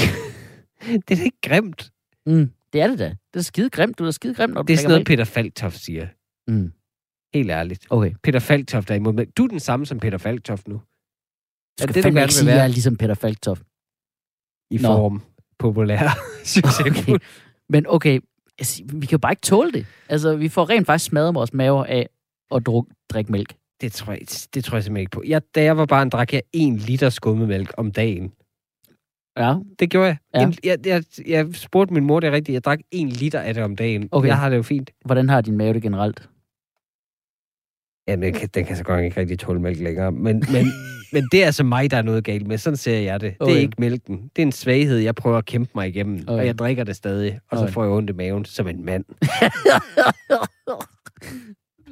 [SPEAKER 3] Det er da ikke grimt.
[SPEAKER 2] Mm, det er det da. Det er skide grimt. Du er skide grimt, når du
[SPEAKER 3] Det er sådan noget,
[SPEAKER 2] mælk.
[SPEAKER 3] Peter Falktoft siger.
[SPEAKER 2] Mm,
[SPEAKER 3] Helt ærligt.
[SPEAKER 2] okay.
[SPEAKER 3] Peter Falktoft er imod mælk. Du er den samme som Peter Falktoft nu.
[SPEAKER 2] Du skal
[SPEAKER 3] det,
[SPEAKER 2] det,
[SPEAKER 3] du
[SPEAKER 2] fandme
[SPEAKER 3] gerne
[SPEAKER 2] ikke sige, at
[SPEAKER 3] være?
[SPEAKER 2] jeg er ligesom Peter Falktoft.
[SPEAKER 3] I
[SPEAKER 2] Nå.
[SPEAKER 3] form. Populær. Succesfuld.
[SPEAKER 2] Men okay, altså, vi kan jo bare ikke tåle det. Altså, vi får rent faktisk smadret vores maver af at druk, drikke mælk.
[SPEAKER 3] Det tror jeg, det tror jeg simpelthen ikke på. Jeg, da jeg var barn, drak jeg en liter skummemælk om dagen.
[SPEAKER 2] Ja,
[SPEAKER 3] Det gjorde jeg.
[SPEAKER 2] Ja.
[SPEAKER 3] En, jeg, jeg. Jeg spurgte min mor det er rigtigt. Jeg drak en liter af det om dagen.
[SPEAKER 2] Okay.
[SPEAKER 3] Jeg har det jo fint.
[SPEAKER 2] hvordan har din mave det generelt?
[SPEAKER 3] Jamen, kan, den kan så godt ikke rigtig tåle mælk længere. Men, men, men det er altså mig, der er noget galt med. Sådan ser jeg det. Det
[SPEAKER 2] Okay.
[SPEAKER 3] er ikke mælken. Det er en svaghed, jeg prøver at kæmpe mig igennem.
[SPEAKER 2] Okay.
[SPEAKER 3] Og jeg drikker det stadig. Og så
[SPEAKER 2] Okay.
[SPEAKER 3] får jeg ondt i maven som en mand.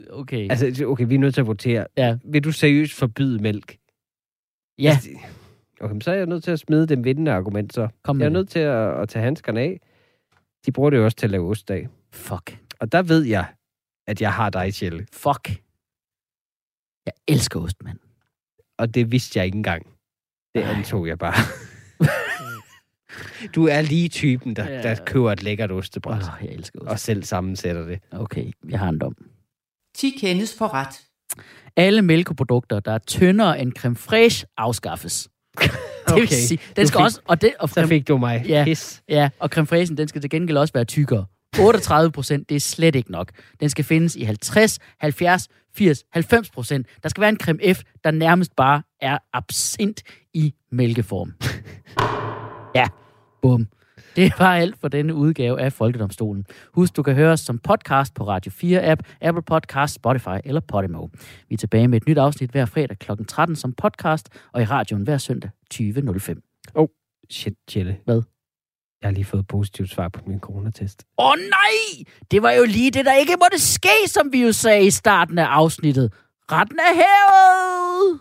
[SPEAKER 2] Okay.
[SPEAKER 3] Altså, okay, vi er nødt til at votere.
[SPEAKER 2] Ja.
[SPEAKER 3] Vil du seriøst forbyde mælk?
[SPEAKER 2] ja,
[SPEAKER 3] Altså, Okay, så er jeg nødt til at smide den vindende argument, så.
[SPEAKER 2] kom
[SPEAKER 3] Jeg er
[SPEAKER 2] det.
[SPEAKER 3] nødt til at, at tage handskerne af. De bruger det jo også til at lave ost af.
[SPEAKER 2] Fuck.
[SPEAKER 3] Og der ved jeg, at jeg har dig, Kjelle.
[SPEAKER 2] Fuck. Jeg elsker ost, mand.
[SPEAKER 3] Og det vidste jeg ikke engang. Det
[SPEAKER 2] Ej.
[SPEAKER 3] antog jeg bare. du er lige typen, der,
[SPEAKER 2] Ja.
[SPEAKER 3] der køber et lækkert ostebræt.
[SPEAKER 2] Oh, jeg elsker ost.
[SPEAKER 3] Og selv sammensætter det.
[SPEAKER 2] Okay, jeg har en dom.
[SPEAKER 1] 10 kendes for ret.
[SPEAKER 2] Alle mælkeprodukter, der er tyndere end creme fraiche, afskaffes. Det vil
[SPEAKER 3] Okay.
[SPEAKER 2] sige, den
[SPEAKER 3] Du
[SPEAKER 2] skal
[SPEAKER 3] fik-
[SPEAKER 2] også... Og, det, og
[SPEAKER 3] Så fik du mig.
[SPEAKER 2] Ja.
[SPEAKER 3] Pis.
[SPEAKER 2] Ja, og creme fraichen, den skal til gengæld også være tykkere. 38 procent, det er slet ikke nok. Den skal findes i 50, 70, 80, 90 procent. Der skal være en creme F, der nærmest bare er absint i mælkeform. ja, bum. Det var alt for denne udgave af Folkedomstolen. Husk, du kan høre os som podcast på Radio 4-app, Apple Podcast, Spotify eller Podimo. Vi er tilbage med et nyt afsnit hver fredag kl. 13 som podcast, og i radioen hver søndag 20.05.
[SPEAKER 3] Shit, Kjelle.
[SPEAKER 2] Hvad?
[SPEAKER 3] Jeg har lige fået positivt svar på min coronatest.
[SPEAKER 2] Åh oh, nej! Det var jo lige det, der ikke måtte ske, som vi jo sagde i starten af afsnittet. Retten er hævet!